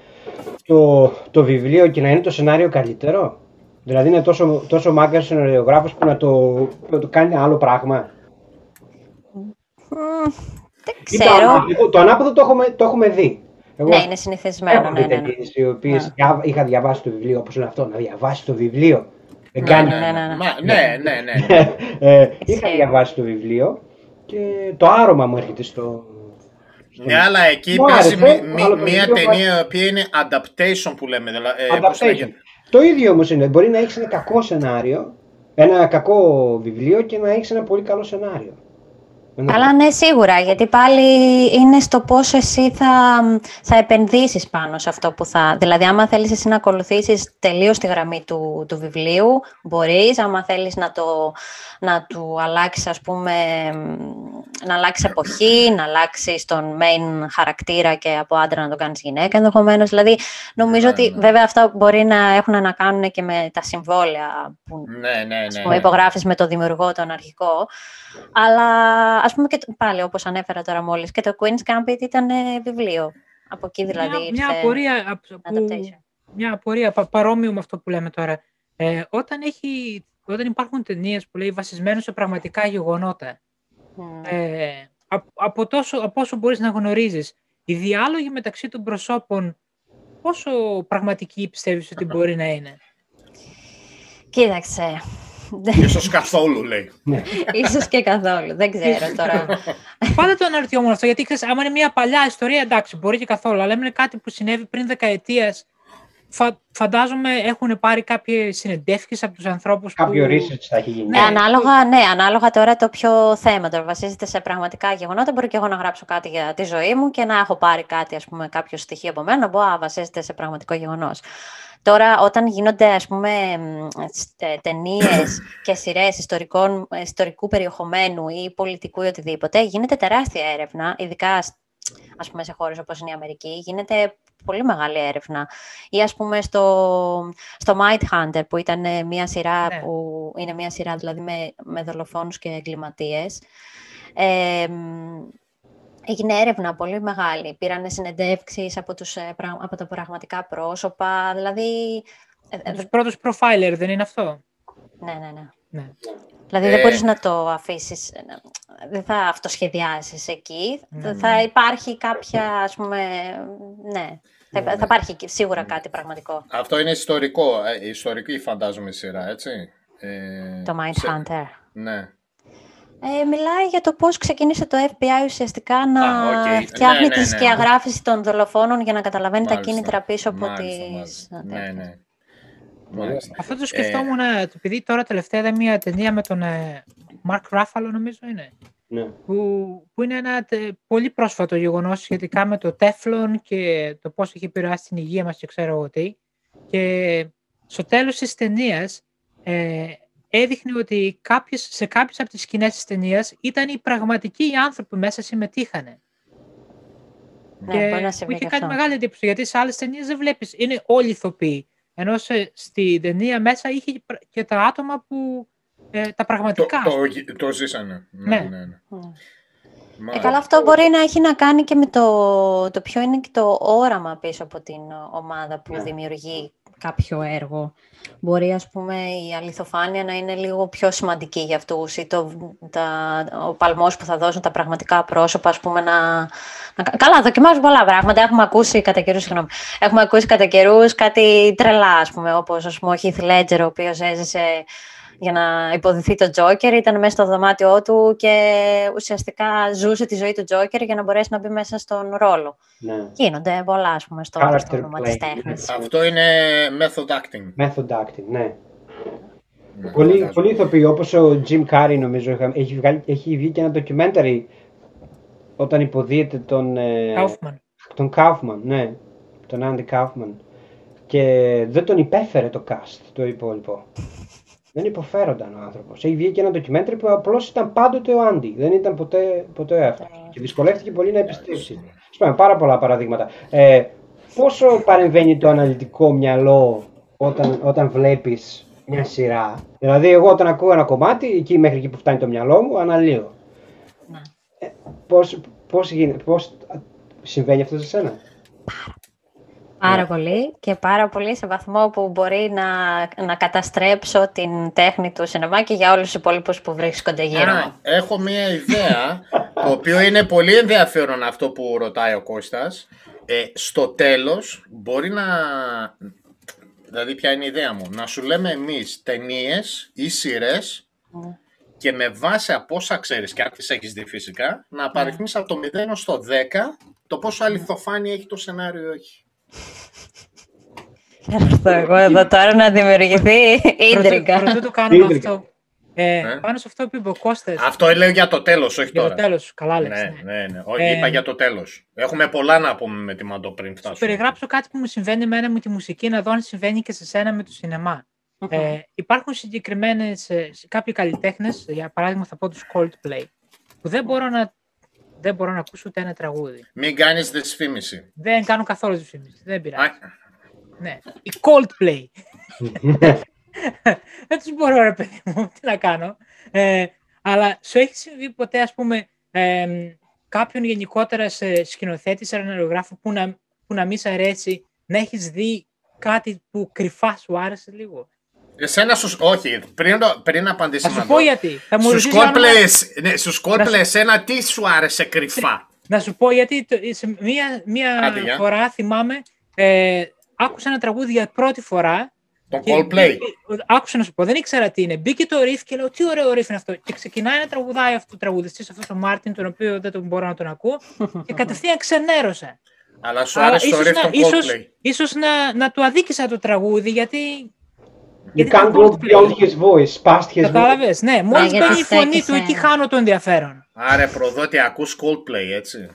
το, το βιβλίο και να είναι το σενάριο καλύτερο; Δηλαδή, είναι τόσο, τόσο μάγκας σεναριογράφο που να το, να το κάνει άλλο πράγμα; Μμμ, δεν Ή Το ξέρω. ανάποδο, το ανάποδο το έχουμε, το έχουμε δει. Εγώ Ναι, είναι συνηθισμένο. έχω Ναι, δει ναι, ναι. ταινίες οι οποίες είχα διαβάσει το βιβλίο, όπως είναι αυτό, να διαβάσει το βιβλίο. Δεν Ναι, κάνει. ναι, ναι, ναι. Μα- ναι, ναι, ναι. ε, είχα Ισχύει. διαβάσει το βιβλίο και το άρωμα μου έρχεται στο. Ναι, αλλά εκεί Μου παίζει άρεσε, μη- μη- αλλά το μία βιβλίο ταινία η οποία είναι adaptation που λέμε. δηλα- ε, πώς Adaptation. λέγεται. Το ίδιο όμως είναι. Μπορεί να έχεις ένα κακό σενάριο, ένα κακό βιβλίο και να έχεις ένα πολύ καλό σενάριο. Ένα- Καλά, ναι, σίγουρα, γιατί πάλι είναι στο πόσο εσύ θα, θα επενδύσεις πάνω σε αυτό που θα... Δηλαδή, άμα θέλεις εσύ να ακολουθήσεις τελείως τη γραμμή του, του βιβλίου, μπορείς. Άμα θέλεις να, το, να του αλλάξεις, ας πούμε, να αλλάξεις εποχή, να αλλάξεις τον main χαρακτήρα και από άντρα να το κάνεις γυναίκα ενδεχομένως. Δηλαδή, νομίζω Ναι, ότι ναι. βέβαια αυτά μπορεί να έχουν να κάνουν και με τα συμβόλαια που Ναι, ναι, ας ναι. πούμε, ναι. υπογράφεις με το δημιουργό, τον αρχικό. Αλλά ας πούμε και το- πάλι όπως ανέφερα τώρα μόλις και το Queen's Gambit ήταν ε, βιβλίο. Από εκεί δηλαδή μια, μια ήρθε απορία, απ- που, adaptation. μια απορία πα, παρόμοιο με αυτό που λέμε τώρα. Ε, όταν, έχει, όταν υπάρχουν ταινίες που λέει βασισμένο σε πραγματικά γεγονότα, Μμ. ε, από, από, τόσο, από όσο μπορείς να γνωρίζεις, οι διάλογοι μεταξύ των προσώπων, πόσο πραγματικοί πιστεύεις ότι μπορεί να είναι; Κοίταξε. Ίσως καθόλου λέει. Ίσως και καθόλου. Δεν ξέρω τώρα. Πάντα το αναρωτιόμουν αυτό, γιατί ξέρεις, άμα είναι μια παλιά ιστορία, εντάξει, μπορεί και καθόλου, αλλά είναι κάτι που συνέβη πριν δεκαετίας, φα, φαντάζομαι έχουν πάρει κάποιες συνεντεύξεις από τους ανθρώπους Κάποιο που... research θα έχει γίνει. Ε, ανάλογα, ναι, ανάλογα τώρα το ποιο θέμα. Τώρα βασίζεται σε πραγματικά γεγονότα. Μπορεί και εγώ να γράψω κάτι για τη ζωή μου και να έχω πάρει κάτι, ας πούμε, κάποιο στοιχείο από μένα, να πω, α, βασίζεται σε πραγματικό γεγονός. Τώρα, όταν γίνονται, ας πούμε, ταινίες και σειρές ιστορικού περιεχομένου ή πολιτικού ή οτιδήποτε, γίνεται τεράστια έρευνα, ειδικά ας πούμε, σε χώρες όπως είναι η Αμερική, γίνεται πολύ μεγάλη έρευνα. Ή ας πούμε στο, στο Might Hunter που ήταν ε, μια σειρά Ναι. που είναι μια σειρά δηλαδή με, με δολοφόνους και εγκληματίες. Ε, μ, έγινε έρευνα πολύ μεγάλη. Πήρανε συνεντεύξεις από, τους, ε, πραγ- από τα πραγματικά πρόσωπα. Δηλαδή, ε, ε, Τους πρώτους profilers, δεν είναι αυτό; ναι, ναι, ναι. Ναι. Δηλαδή Ε, δεν μπορείς να το αφήσεις, ε, να- δεν θα αυτοσχεδιάσεις εκεί. Ναι, Θα υπάρχει κάποια, ας πούμε, ναι, θα, υπά- θα υπάρχει και σίγουρα κάτι πραγματικό. Αυτό είναι ιστορικό. Ε, ιστορική φαντάζομαι σειρά, έτσι. Ε, Το σε- Mindhunter. Ναι. Ε, μιλάει για το πώς ξεκίνησε το FBI ουσιαστικά να Α, οκ. φτιάχνει Ναι, ναι, τη ναι. σκιαγράφηση των δολοφόνων για να καταλαβαίνει τα Μάλιστα. κίνητρα πίσω από Μάλιστα, τις... μάλιστα. Ναι, ναι. Ωραία. Μάλιστα. Αυτό το σκεφτόμουν, ε, επειδή τώρα τελευταία είδα μια ταινία με τον ε, Mark Ruffalo, νομίζω είναι, Ναι. που, που είναι ένα τε- πολύ πρόσφατο γεγονός σχετικά με το τέφλον και το πώς έχει επηρεάσει την υγεία μας και ξέρω εγώ τι. Και στο τέλος της ταινίας ε, έδειχνε ότι κάποιες, σε κάποιες από τις σκηνές της ταινίας ήταν οι πραγματικοί οι άνθρωποι που μέσα συμμετείχανε. Ναι, μπορεί να και συμβεί μου είχε και κάνει αυτό. μεγάλη εντύπωση γιατί σε άλλες ταινίες δεν βλέπεις, είναι όλοι ηθοποιοί. Ενώ σε, στην ταινία μέσα είχε και πρα- και τα άτομα που ε, τα Το, πραγματικά. ας πούμε. το, το ζήσανε. Ναι, Ναι. ναι, ναι. Ναι. Ε, Μάλιστα. καλά, αυτό μπορεί να έχει να κάνει και με το, το ποιο είναι και το όραμα πίσω από την ομάδα που δημιουργεί κάποιο έργο. Μπορεί, ας πούμε, η αληθοφάνεια να είναι λίγο πιο σημαντική για αυτούς ή το, τα, ο παλμός που θα δώσουν τα πραγματικά πρόσωπα, ας πούμε, να... να καλά, δοκιμάζουν πολλά πράγματα. Έχουμε ακούσει κατά καιρούς, συγγνώμη, έχουμε ακούσει κατά καιρούς κάτι τρελά, ας πούμε, όπως ας πούμε, ο Heath Ledger, ο οποίος έζησε για να υποδηθεί το Τζόκερ, ήταν μέσα στο δωμάτιό του και ουσιαστικά ζούσε τη ζωή του Τζόκερ για να μπορέσει να μπει μέσα στον ρόλο. Ναι. Γίνονται πολλά, ας πούμε, στο, Character στο όνομα της play. τέχνης. Αυτό είναι method acting. Method acting, ναι. Ναι, Πολλοί, φαντάζομαι. πολλοί ηθοποιοί, όπως ο Jim Carrey νομίζω, είχα- έχει, βγάλει, έχει βγει και ένα documentary όταν υποδίεται τον, ε, Kaufman. τον Kaufman, ναι, τον Andy Kaufman. Και δεν τον υπέφερε το cast, το υπόλοιπο. Δεν υποφέρονταν ο άνθρωπος. Έχει βγει και ένα documentary που απλώς ήταν πάντοτε ο Andy. Δεν ήταν ποτέ, ποτέ αυτό. Και δυσκολεύτηκε πολύ να επιστρέψει. Σπάμε πάρα πολλά παραδείγματα. Ε, πόσο παρεμβαίνει το αναλυτικό μυαλό όταν, όταν βλέπεις μια σειρά; Δηλαδή, εγώ όταν ακούω ένα κομμάτι, εκεί μέχρι εκεί που φτάνει το μυαλό μου, αναλύω. Ναι. Ε, πώς, πώς, γίνεται, πώς συμβαίνει αυτό σε σένα; Πάρα πολύ και πάρα πολύ σε βαθμό που μπορεί να, να καταστρέψω την τέχνη του σινεμά και για όλους τους υπόλοιπους που βρίσκονται γύρω Α, μου. έχω μία ιδέα, το οποίο είναι πολύ ενδιαφέρον αυτό που ρωτάει ο Κώστας. Ε, στο τέλος μπορεί να... Δηλαδή ποια είναι η ιδέα μου. Να σου λέμε εμείς ταινίες ή σειρές Ναι. και με βάση από όσα ξέρεις και αν τις έχεις δει φυσικά, να απαριθμίσεις από το 0 ως το 10 το πόσο αληθοφάνεια έχει το σενάριο ή όχι. Θα έρθω εγώ εδώ τώρα να δημιουργηθεί ίντρικα. Πρωτού το κάνουμε Ίντρικα. αυτό. Ε, Ε. Πάνω σε αυτό που είπε ο Κώστας, Αυτό λέω για το τέλος, όχι για το τώρα. τέλος, καλά λες. Ναι, ναι. ναι, ναι. Όχι, Ε, είπα για το τέλος. Έχουμε πολλά να πούμε με τη Μαντό πριν Θα σου φτάσουμε. περιγράψω κάτι που μου συμβαίνει εμένα με τη μουσική, να δω αν συμβαίνει και σε σένα με το σινεμά. Ε, υπάρχουν συγκεκριμένες κάποιοι καλλιτέχνες, για παράδειγμα θα πω τους Coldplay, που δεν μπορώ να, δεν μπορώ να ακούσω ούτε ένα τραγούδι. Μην κάνεις δυσφήμιση. Δεν κάνω καθόλου διαφήμιση. Δεν πειράζει. Α, Ναι. Η Coldplay. δεν τους μπορώ, ρε παιδί μου, τι να κάνω. Ε, αλλά σου έχει συμβεί ποτέ, ας πούμε, ε, κάποιον γενικότερα σε σκηνοθέτης, σε ρενεργογράφο που να, που να μην σ' αρέσει, να έχεις δει κάτι που κρυφά σου άρεσε λίγο; Εσένα σου. Όχι, πριν, πριν απαντήσεις Θα σου Μαντώ. πω γιατί. Θα μου Στους ρωτήσεις αν- Coldplay, ναι, στους Να Coldplay, σου- εσένα τι σου άρεσε κρυφά; Να σου πω γιατί το- σε μία, μία Άντε, για. φορά θυμάμαι, ε, άκουσα ένα τραγούδι για πρώτη φορά Το Και Coldplay. μπήκε- Άκουσα να σου πω, δεν ήξερα τι είναι. Μπήκε το riff και λέω τι ωραίο riff είναι αυτό. Και ξεκινάει να τραγουδάει αυτό ο τραγουδιστή, αυτό ο Μάρτιν, τον οποίο δεν τον μπορώ να τον ακούω. και κατευθείαν ξενέρωσα. Αλλά σου Αλλά άρεσε το ίσως riff να- των ίσως- Coldplay. Ίσως να, να του αδίκησα το τραγούδι, γιατί. You γιατί can't ήταν go Coldplay. beyond his voice, past his voice. Κατάλαβες, ναι. Μόλις γιατί μπαίνει η φωνή του, στέκεσαι. εκεί χάνω το ενδιαφέρον. Άρε προδότη, ακούς Coldplay, έτσι.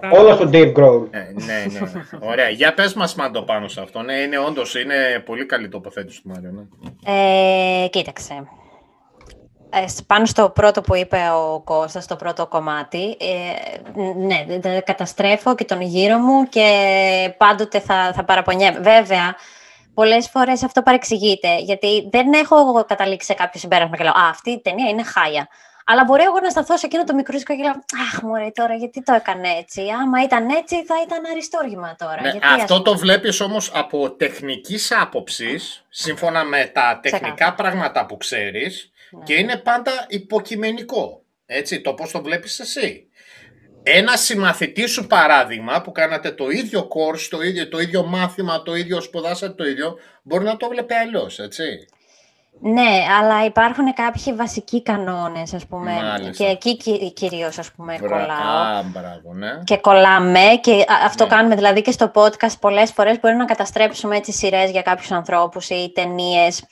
Ε, Όλα στον Dave Grohl. ε, ναι, ναι. Ωραία. Για πες μας Μαντώ πάνω σε αυτό. Ναι, είναι όντως, είναι πολύ καλή τοποθέτηση του Μάριο. Ναι. Ε, κοίταξε. Ε, σ- πάνω στο πρώτο που είπε ο Κώστας, στο πρώτο κομμάτι, ε, ναι, δε- δε- καταστρέφω και τον γύρο μου και πάντοτε θα, θα παραπονιέμαι. Βέβαια, πολλές φορές αυτό παρεξηγείται, γιατί δεν έχω εγώ καταλήξει σε κάποιο συμπέρασμα και λέω «Α, αυτή η ταινία είναι χάλια». Αλλά μπορεί εγώ να σταθώ σε εκείνο το μικρό και λέω «Αχ, μωρέ, τώρα γιατί το έκανε έτσι. Άμα ήταν έτσι, θα ήταν αριστόργημα τώρα». Ναι, γιατί, ας αυτό το πούμε». βλέπεις όμως από τεχνικής άποψης, σύμφωνα με τα τεχνικά Ξεκάθαρα. πράγματα που ξέρεις, Ναι. και είναι πάντα υποκειμενικό. Έτσι, το πώς το βλέπεις εσύ. Ένα συμμαθητή σου παράδειγμα που κάνατε το ίδιο course, το ίδιο, το ίδιο μάθημα, το ίδιο σπουδάσατε το ίδιο, μπορεί να το βλέπει αλλιώς, έτσι. Ναι, αλλά υπάρχουν κάποιοι βασικοί κανόνες, ας πούμε, Μάλιστα. και εκεί κυ- κυρίως, ας πούμε, Μπρα- κολλάω. Α, μπράβο, ναι. Και κολλάμε και α- αυτό Ναι. κάνουμε δηλαδή και στο podcast πολλές φορές μπορεί να καταστρέψουμε έτσι σειρές για κάποιους ανθρώπους ή ταινίες,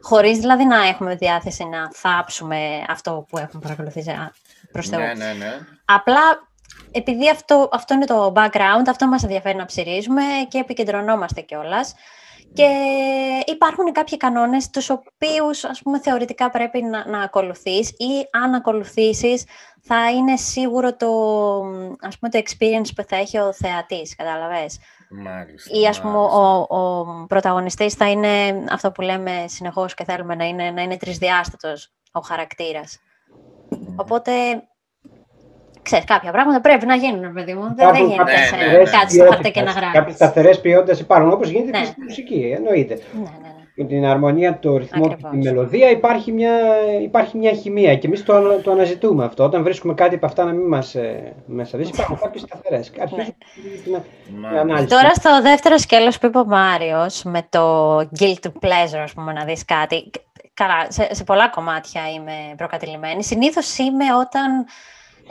χωρίς δηλαδή να έχουμε διάθεση να θάψουμε αυτό που έχουμε παρακολουθήσει α, προς Θεού. Ναι, ναι, ναι. Απλά επειδή αυτό, αυτό είναι το background, αυτό μας ενδιαφέρει να ψηρίζουμε και επικεντρωνόμαστε κιόλας. Και υπάρχουν κάποιοι κανόνες τους οποίους ας πούμε θεωρητικά πρέπει να, να ακολουθείς ή αν ακολουθήσεις θα είναι σίγουρο το, ας πούμε, το experience που θα έχει ο θεατής, κατάλαβες. Μάλιστα. Ή ας πούμε μάλιστα. ο, ο πρωταγωνιστής θα είναι αυτό που λέμε συνεχώς και θέλουμε να είναι, να είναι τρισδιάστατος ο χαρακτήρας. Οπότε, ξέρεις, κάποια πράγματα πρέπει να γίνουν, ρε παιδί μου. Δεν, δεν Υπάρχουν γίνεται κάποιες σε σταθερές κάτι στο ποιότητες, χαρτί και να Κάποιες γράψεις. σταθερές ποιότητες υπάρχουν, όπως γίνεται Ναι. και στη μουσική, εννοείται. Ναι, ναι, ναι. Με την αρμονία, το ρυθμό και Ακριβώς. τη μελωδία υπάρχει μια, υπάρχει μια χημεία και εμείς το, ανα- το αναζητούμε αυτό. Όταν βρίσκουμε κάτι από αυτά να μην μας ε, μέσα δεις, υπάρχουν κάποιες σταθερές. Αρχίζουμε την, την Μάλιστα. ανάλυση. Τώρα στο δεύτερο σκέλος που είπε ο Μάριος, με το guilt pleasure, ας πούμε, να δεις κάτι, καλά, σε, σε πολλά κομμάτια είμαι προκατηλημένη. Συνήθως είμαι όταν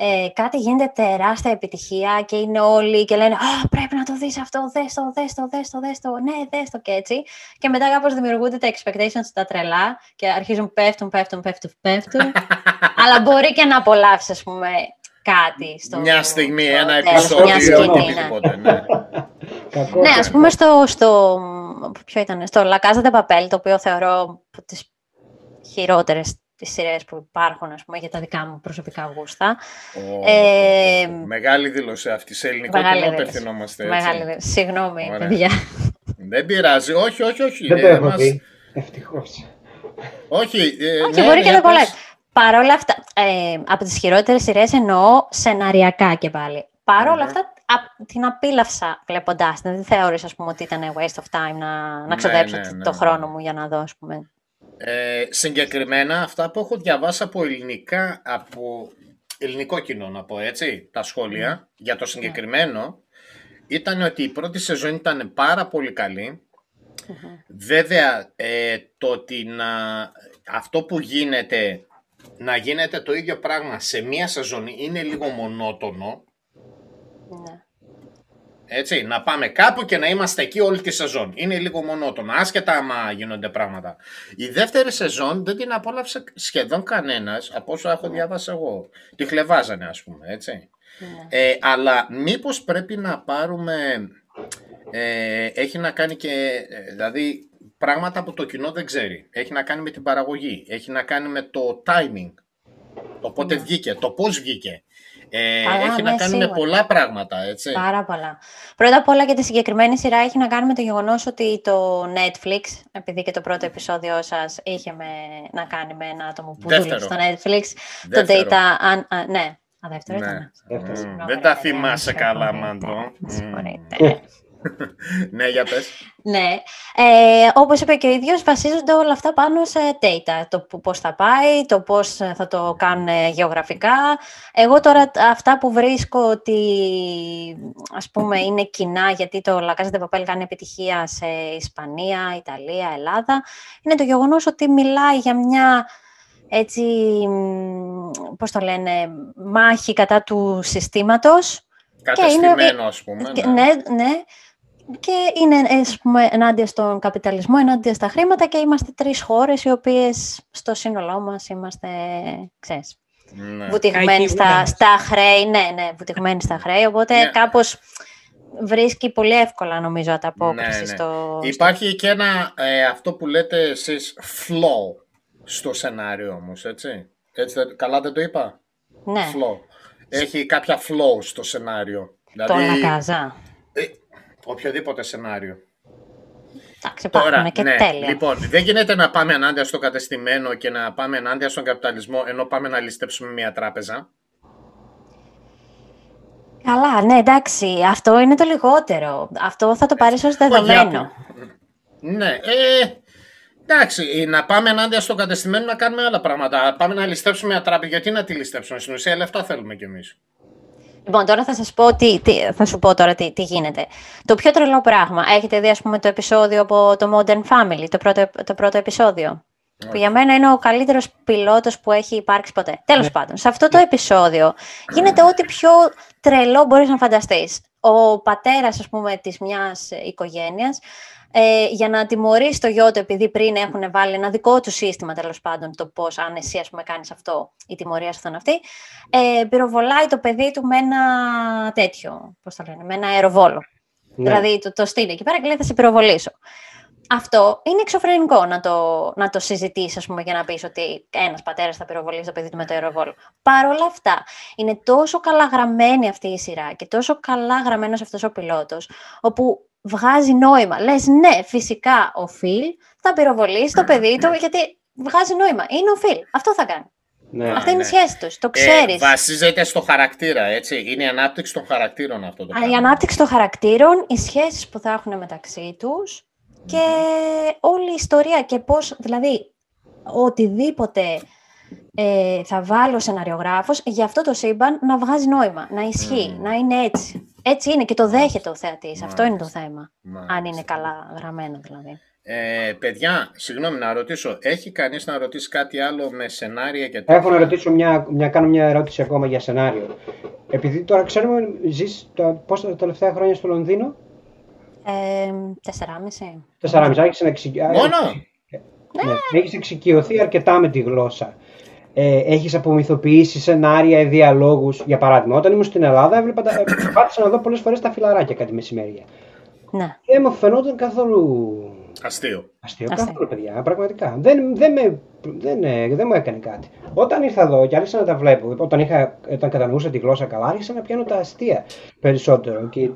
ε, κάτι γίνεται τεράστια επιτυχία και είναι όλοι και λένε «Α, πρέπει να το δεις αυτό, δες το, δες το, δες το, δες το, ναι, δες το» και έτσι. Και μετά κάπως δημιουργούνται τα expectations τα τρελά και αρχίζουν πέφτουν, πέφτουν, πέφτουν, πέφτουν. αλλά μπορεί και να απολαύσεις, ας πούμε, κάτι. Στο, μια στιγμή, στο ένα τέλος, επεισόδιο μιας ή σκηνή, ναι. οτιδήποτε. Ναι. Κακό Ναι, και ας πούμε στο, στο, ποιο ήταν, στο La Casa de Papel, το οποίο θεωρώ από τις χειρότερες τις σειρές που υπάρχουν, ας πούμε, για τα δικά μου προσωπικά γούστα. Ω, Ε, Μεγάλη δήλωση αυτή. Σε ελληνικό Μεγάλη κοινό δήλωση. απευθυνόμαστε. έτσι. Μεγάλη δήλωση. Συγγνώμη, Ωραία. παιδιά. Δεν πειράζει. Όχι, όχι, όχι. Δεν το Ε, έχω μας- δει. Ευτυχώς. Όχι, ε, Όχι, ναι, μπορεί και ναι, δεν κολλάει. πες. Παρ' όλα αυτά, ε, από τις χειρότερες σειρές εννοώ σεναριακά και πάλι. Παρ' όλα Μμμ. αυτά, α- την απίλαυσα βλέποντάς την. Δεν θεώρησα, ας πούμε, ότι ήταν waste of time να, να ξοδέψω ναι, το- ναι, το ναι. χρόνο μου για να δω, ας πούμε. Ε, συγκεκριμένα αυτά που έχω διαβάσει από ελληνικά, από ελληνικό κοινό να πω έτσι, τα σχόλια για το συγκεκριμένο ήταν ότι η πρώτη σεζόν ήταν πάρα πολύ καλή. Βέβαια, ε, το ότι να, αυτό που γίνεται, να γίνεται το ίδιο πράγμα σε μία σεζόν είναι λίγο μονότονο. Ναι. Έτσι, να πάμε κάπου και να είμαστε εκεί όλη τη σεζόν. Είναι λίγο μονότονο, άσχετα άμα γίνονται πράγματα. Η δεύτερη σεζόν δεν την απόλαυσε σχεδόν κανένας, από όσο έχω διαβάσει εγώ. Τη χλεβάζανε, ας πούμε, έτσι. ναι. Ε, αλλά μήπως πρέπει να πάρουμε... Ε, έχει να κάνει και... ε, δηλαδή, πράγματα που το κοινό δεν ξέρει. Έχει να κάνει με την παραγωγή. Έχει να κάνει με το timing. Το πότε Ναι. βγήκε, το πώς βγήκε. Ε, Καλά, έχει να ναι, κάνει με σίγουρα. πολλά πράγματα, έτσι. Πάρα πολλά. Πρώτα απ' όλα και τη συγκεκριμένη σειρά έχει να κάνει με το γεγονός ότι το Netflix, επειδή και το πρώτο επεισόδιο σας είχε με, να κάνει με ένα άτομο που Δεύτερο. δούλευε στο Netflix, Δεύτερο. το Data... αν- α, ναι, α, δεύτερο Ναι. ήταν. Δεύτερο. Μμ, Συγγνώμη, δεν ρε τα παιδιά, θυμάσαι με καλά, συγχωρείτε, Μαντώ. Με Μμ. συγχωρείτε. Ναι, για πες. Ναι, ε, όπως είπε και ο ίδιος, βασίζονται όλα αυτά πάνω σε data. Το που- πώς θα πάει, το πώς ε, θα το κάνουν ε, γεωγραφικά. Εγώ τώρα τα- αυτά που βρίσκω ότι ας πούμε είναι κοινά, γιατί το La Casa de Papel κάνει επιτυχία σε Ισπανία, Ιταλία, Ελλάδα, είναι το γεγονός ότι μιλάει για μια έτσι, μ, πώς το λένε, μάχη κατά του συστήματος Κατεστημένο, ας πούμε. και- ναι. ναι, ναι. Και είναι ε, ας πούμε, ενάντια στον καπιταλισμό, ενάντια στα χρήματα και είμαστε τρεις χώρες οι οποίες στο σύνολό μας είμαστε, ξέρεις, Ναι. βουτυγμένοι στα, Καϊκοί στα χρέη. Ναι, ναι, βουτυγμένοι στα χρέη, οπότε Ναι. κάπως βρίσκει πολύ εύκολα νομίζω ανταπόκριση Ναι, ναι. στο... Υπάρχει και ένα, ε, αυτό που λέτε εσείς, flow στο σενάριο όμως, έτσι. έτσι δεν- καλά δεν το είπα; στο- Ναι, Flow. Έχει κάποια flow στο σενάριο. το Δηλαδή, Λακάζα. ε, οποιοδήποτε σενάριο. Εντάξει, υπάρχουν Τώρα, και ναι, τέλεια. λοιπόν, δεν γίνεται να πάμε ενάντια στο κατεστημένο και να πάμε ενάντια στον καπιταλισμό ενώ πάμε να ληστέψουμε μια τράπεζα. Καλά, ναι, εντάξει, αυτό είναι το λιγότερο. Αυτό θα το πάρεις ως Όχι, δεδομένο. άκου. Ναι, ε, εντάξει, να πάμε ενάντια στο κατεστημένο να κάνουμε άλλα πράγματα. Πάμε να ληστέψουμε μια τράπεζα. Γιατί να τη ληστέψουμε, στην ουσία λεφτά θέλουμε κι εμείς. Λοιπόν, τώρα θα σας πω τι, τι- θα σου πω τώρα τι, τι γίνεται. Το πιο τρελό πράγμα, έχετε δει ας πούμε το επεισόδιο από το Modern Family, το πρώτο, το πρώτο επεισόδιο; Που για μένα είναι ο καλύτερος πιλότος που έχει υπάρξει ποτέ. Τέλος πάντων, σε αυτό το επεισόδιο γίνεται ό,τι πιο τρελό μπορείς να φανταστείς. Ο πατέρας, ας πούμε, της μιας ε, οικογένειας, ε, για να τιμωρήσει το γιο του, επειδή πριν έχουν βάλει ένα δικό του σύστημα, τέλος πάντων, το πώς, αν εσύ, ας πούμε, κάνεις αυτό, η τιμωρία σου θα είναι αυτή, ε, πυροβολάει το παιδί του με ένα τέτοιο, πώς το λένε, με ένα αεροβόλο. Ναι. Δηλαδή, το, το στείλει εκεί πέρα και λέει θα σε πυροβολήσω. Αυτό είναι εξωφρενικό να το, να το συζητήσεις, ας πούμε, για να πεις ότι ένας πατέρας θα πυροβολήσει το παιδί του με το αεροβόλο. Παρ' όλα αυτά, είναι τόσο καλά γραμμένη αυτή η σειρά και τόσο καλά γραμμένος αυτός ο πιλότος, όπου βγάζει νόημα. Λες, ναι, φυσικά ο Φιλ θα πυροβολήσει το παιδί του, γιατί βγάζει νόημα. Είναι ο Φιλ. Αυτό θα κάνει. Ναι. Αυτή είναι η ναι. σχέση τους. Το ξέρεις. Ε, βασίζεται στο χαρακτήρα, έτσι. Είναι η ανάπτυξη των χαρακτήρων αυτό το η πράγμα. ανάπτυξη των χαρακτήρων, οι σχέσεις που θα έχουν μεταξύ τους και όλη η ιστορία και πώς, δηλαδή, οτιδήποτε ε, θα βάλει ο σεναριογράφος για αυτό το σύμπαν να βγάζει νόημα, να ισχύει, Μμμ. να είναι έτσι. Έτσι είναι και το δέχεται ο θεατής. Αυτό είναι το θέμα. Μάλιστα. Αν είναι καλά γραμμένο δηλαδή. Ε, παιδιά, συγγνώμη να ρωτήσω, έχει κανείς να ρωτήσει κάτι άλλο με σενάρια και τέτοια; Έχω να ρωτήσω μια, μια, κάνω μια ερώτηση ακόμα για σενάριο. Επειδή τώρα ξέρουμε, ζεις τα, πόσα τα τελευταία χρόνια στο Λονδίνο; Ε, τεσσεράμιση. Τεσσεράμιση, άρχισε να εξοικειωθεί. Μόνο! Ναι, έχεις εξοικειωθεί αρκετά με τη γλώσσα. Ε, έχεις απομυθοποιήσει σενάρια, διαλόγους. Για παράδειγμα, όταν ήμουν στην Ελλάδα, έβλεπα τα, πάτησα να δω πολλές φορές τα φιλαράκια κάτι μεσημέρια. Ναι. Και δεν μου φαινόταν καθόλου Αστείο. αστείο. Αστείο. Καθόλου, παιδιά, πραγματικά. Δεν, δεν, με, δεν, ε, δεν μου έκανε κάτι. Όταν ήρθα εδώ και άρχισα να τα βλέπω, όταν, είχα, όταν κατανοούσα τη γλώσσα καλά, άρχισα να πιάνω τα αστεία περισσότερο και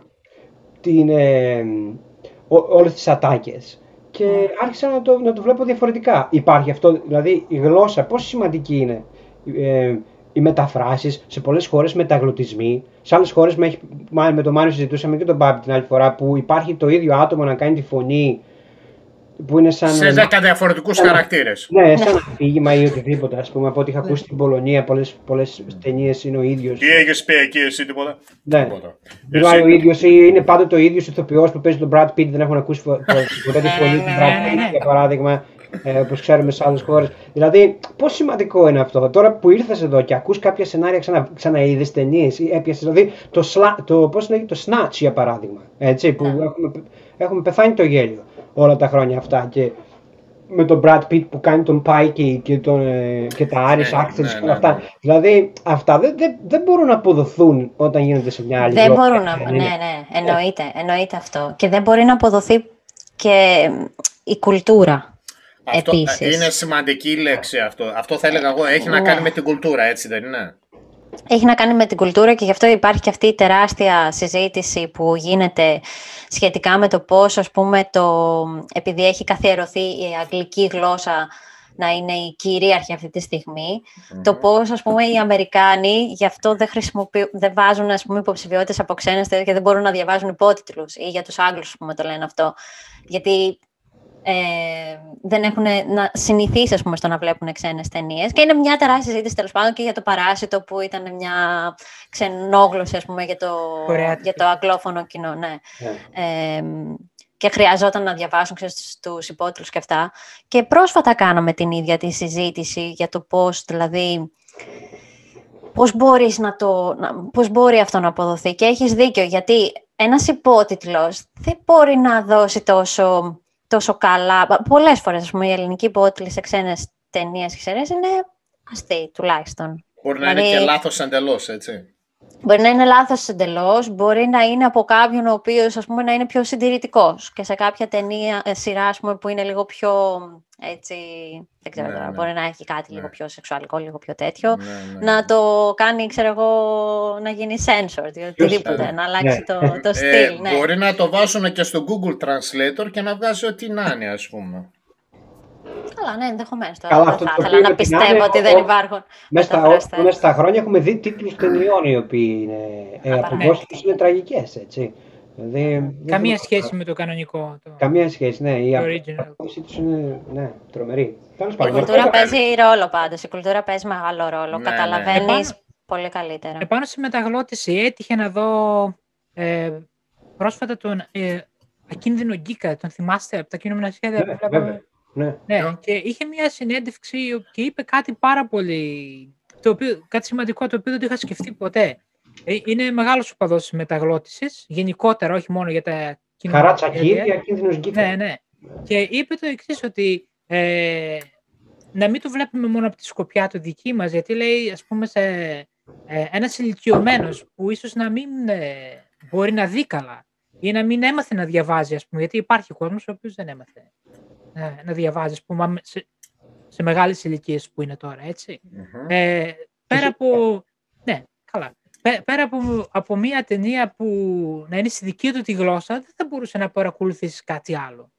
την, ε, ό, όλες τις ατάκες. Και άρχισα να το, να το βλέπω διαφορετικά. Υπάρχει αυτό, δηλαδή η γλώσσα, πόσο σημαντική είναι. Ε, οι μεταφράσεις, σε πολλές χώρες μεταγλωτισμοί. Σε άλλες χώρες με, έχει- μα- με τον Μάνιο συζητούσαμε και τον Μπάμπη την άλλη φορά που υπάρχει το ίδιο άτομο να κάνει τη φωνή που είναι σαν... Σε δέκα διαφορετικούς χαρακτήρες. Ναι, σαν αφήγημα ή οτιδήποτε, ας πούμε, από ό,τι είχα ακούσει στην Πολωνία, πολλές, πολλές ταινίες είναι ο ίδιος. Τι έχεις πει εκεί εσύ τίποτα; Ναι. Τίποτα. Μιλάει ο Εσύ. ίδιος ή είναι πάντοτε ο ίδιος ηθοποιός που παίζει τον Brad Pitt, δεν έχουν ακούσει φο- φο- ποτέ τη φωνή του ναι, Brad ναι, Pitt, ναι. για παράδειγμα, ε, όπως ξέρουμε σε άλλες χώρες. Δηλαδή, πόσο σημαντικό είναι αυτό; Τώρα που ήρθες εδώ και ακούς κάποια σενάρια ξανα, ξαναείδες ταινίες ή έπιασες, δηλαδή το, σλα, το, πώς λέγεται, το Snatch για παράδειγμα, έτσι, που Ναι. έχουμε, έχουμε πεθάνει το γέλιο όλα τα χρόνια αυτά και με τον Brad Pitt που κάνει τον Pikey και, τον, ε, και τα Irish Ναι, accents ναι, και ναι, όλα αυτά. ναι. Δηλαδή αυτά δεν, δεν, δεν μπορούν να αποδοθούν όταν γίνονται σε μια άλλη Δεν γλώσσα. μπορούν να. Δεν Ναι, είναι. ναι, εννοείται, εννοείται αυτό. Και δεν μπορεί να αποδοθεί και η κουλτούρα. Αυτό Επίσης. είναι σημαντική λέξη αυτό. Αυτό θα έλεγα εγώ. Έχει να Ναι. κάνει με την κουλτούρα, έτσι δεν είναι; Έχει να κάνει με την κουλτούρα και γι' αυτό υπάρχει και αυτή η τεράστια συζήτηση που γίνεται σχετικά με το πώς, ας πούμε, το, επειδή έχει καθιερωθεί η αγγλική γλώσσα να είναι η κυρίαρχη αυτή τη στιγμη το πώς, ας πούμε, οι Αμερικάνοι γι' αυτό δεν, χρησιμοποιούν, δεν βάζουν, ας πούμε, υποψηφιότητες από ξένες ταινίες και δεν μπορούν να διαβάζουν υπότιτλους ή για τους Άγγλους, ας πούμε, το λένε αυτό. Γιατί ε, δεν έχουν να συνηθίσει ας πούμε, στο να βλέπουν ξένες ταινίες. Και είναι μια τεράστια συζήτηση τέλος πάντων και για το Παράσιτο που ήταν μια ξενόγλωση ας πούμε, για, το, Κορεάτικη. για το αγγλόφωνο κοινό. Ναι. Ναι. Ε, και χρειαζόταν να διαβάσουν ξέρεις, τους υπότιτλους και αυτά. Και πρόσφατα κάναμε την ίδια τη συζήτηση για το πώς δηλαδή πώς, μπορείς να το, να, πώς μπορεί αυτό να αποδοθεί. Και έχεις δίκιο, γιατί ένας υπότιτλος δεν μπορεί να δώσει τόσο, τόσο καλά. Πολλές φορές, ας πούμε, οι ελληνικοί υπότιτλοι σε ξένες ταινίες και σειρές είναι αστείοι, τουλάχιστον. Μπορεί να είναι Δηλαδή- και λάθος εντελώς, έτσι. Μπορεί να είναι λάθος εντελώς, μπορεί να είναι από κάποιον ο οποίος ας πούμε, να είναι πιο συντηρητικός και σε κάποια ταινία, ε, σειρά ας πούμε, που είναι λίγο πιο έτσι, δεν ξέρω Ναι, τώρα, ναι. μπορεί να έχει κάτι Ναι. λίγο πιο σεξουαλικό, λίγο πιο τέτοιο, Ναι, ναι. να το κάνει, ξέρω εγώ, να γίνει censored ή οτιδήποτε, ναι. να αλλάξει Ναι. το, το Ε, στυλ. ναι. Μπορεί να το βάζουν και στο Google Translator και να βγάζει ό,τι να είναι, ας πούμε. Καλά, ναι, ενδεχομένως τώρα. Καλά, δεν αυτό θα το ήθελα οποίο να την πιστεύω άλλη, ότι ο- δεν υπάρχουν Μέσα στα, μεταφραστές. μέσα στα χρόνια έχουμε δει τίτλους ταινιών οι οποίοι είναι, ε, Α, αποδόσεις παραμέτρητοι. τους είναι τραγικές, έτσι. Δηλαδή, δεν Καμία θέλω- σχέση με το κανονικό. Το... Καμία σχέση, ναι. Η Το απο- original. απόδοσή τους είναι, ναι, τρομερή. Τέλος Η πάντων, κουλτούρα αυτό- παίζει ρόλο πάντως, η κουλτούρα παίζει μεγάλο ρόλο. Ναι, Καταλαβαίνεις ναι. πολύ καλύτερα. Επάνω στη μεταγλώτηση έτυχε να δω ε, πρόσφατα τον ε, ακίνδυνο Γκίκα, τον θυμάστε από τα κινούμενα σχέδια Ναι, που βλέπαμε. βέβαια. Ναι. Ναι, και είχε μια συνέντευξη και είπε κάτι πάρα πολύ, το οποίο, κάτι σημαντικό το οποίο δεν το είχα σκεφτεί ποτέ. Ε, Είναι μεγάλος οπαδός της μεταγλώτησης, γενικότερα, όχι μόνο για τα κινούμενα Χαρά σχέδια. τσακίδι, ακίνδυνος γκίκα. Ναι, ναι. Και είπε το εξής ότι ε, να μην το βλέπουμε μόνο από τη σκοπιά του δική μας, γιατί λέει, ας πούμε, σε, ε, ένας ηλικιωμένος που ίσως να μην ε, μπορεί να δει καλά ή να μην έμαθε να διαβάζει, ας πούμε, γιατί υπάρχει κόσμος ο οποίος δεν έμαθε ε, να διαβάζει, ας πούμε, σε, σε μεγάλες ηλικίες που είναι τώρα, έτσι. Μμμ. Ε, πέρα από. Ναι, καλά. Πέ- Πέρα από, από μια ταινία που να είναι στη δική του τη γλώσσα, δεν θα μπορούσε να παρακολουθήσεις κάτι άλλο.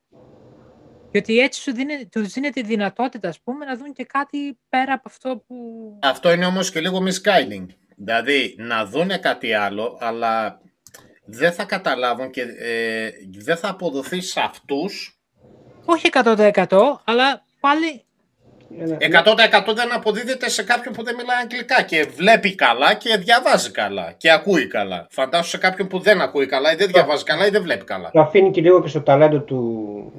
Γιατί έτσι σου δίνει, τους δίνει τη δυνατότητα, ας πούμε, να δουν και κάτι πέρα από αυτό που... Αυτό είναι όμως και λίγο misguiding. Δηλαδή, να δούνε κάτι άλλο, αλλά δεν θα καταλάβουν και ε, δεν θα αποδοθεί σε αυτούς. Όχι 100% αλλά πάλι... Ένα- 100% δεν αποδίδεται σε κάποιον που δεν μιλάει αγγλικά και βλέπει καλά και διαβάζει καλά και ακούει καλά. Φαντάσου σε κάποιον που δεν ακούει καλά ή δεν διαβάζει καλά ή δεν βλέπει καλά. Το αφήνει και λίγο και στο ταλέντο του,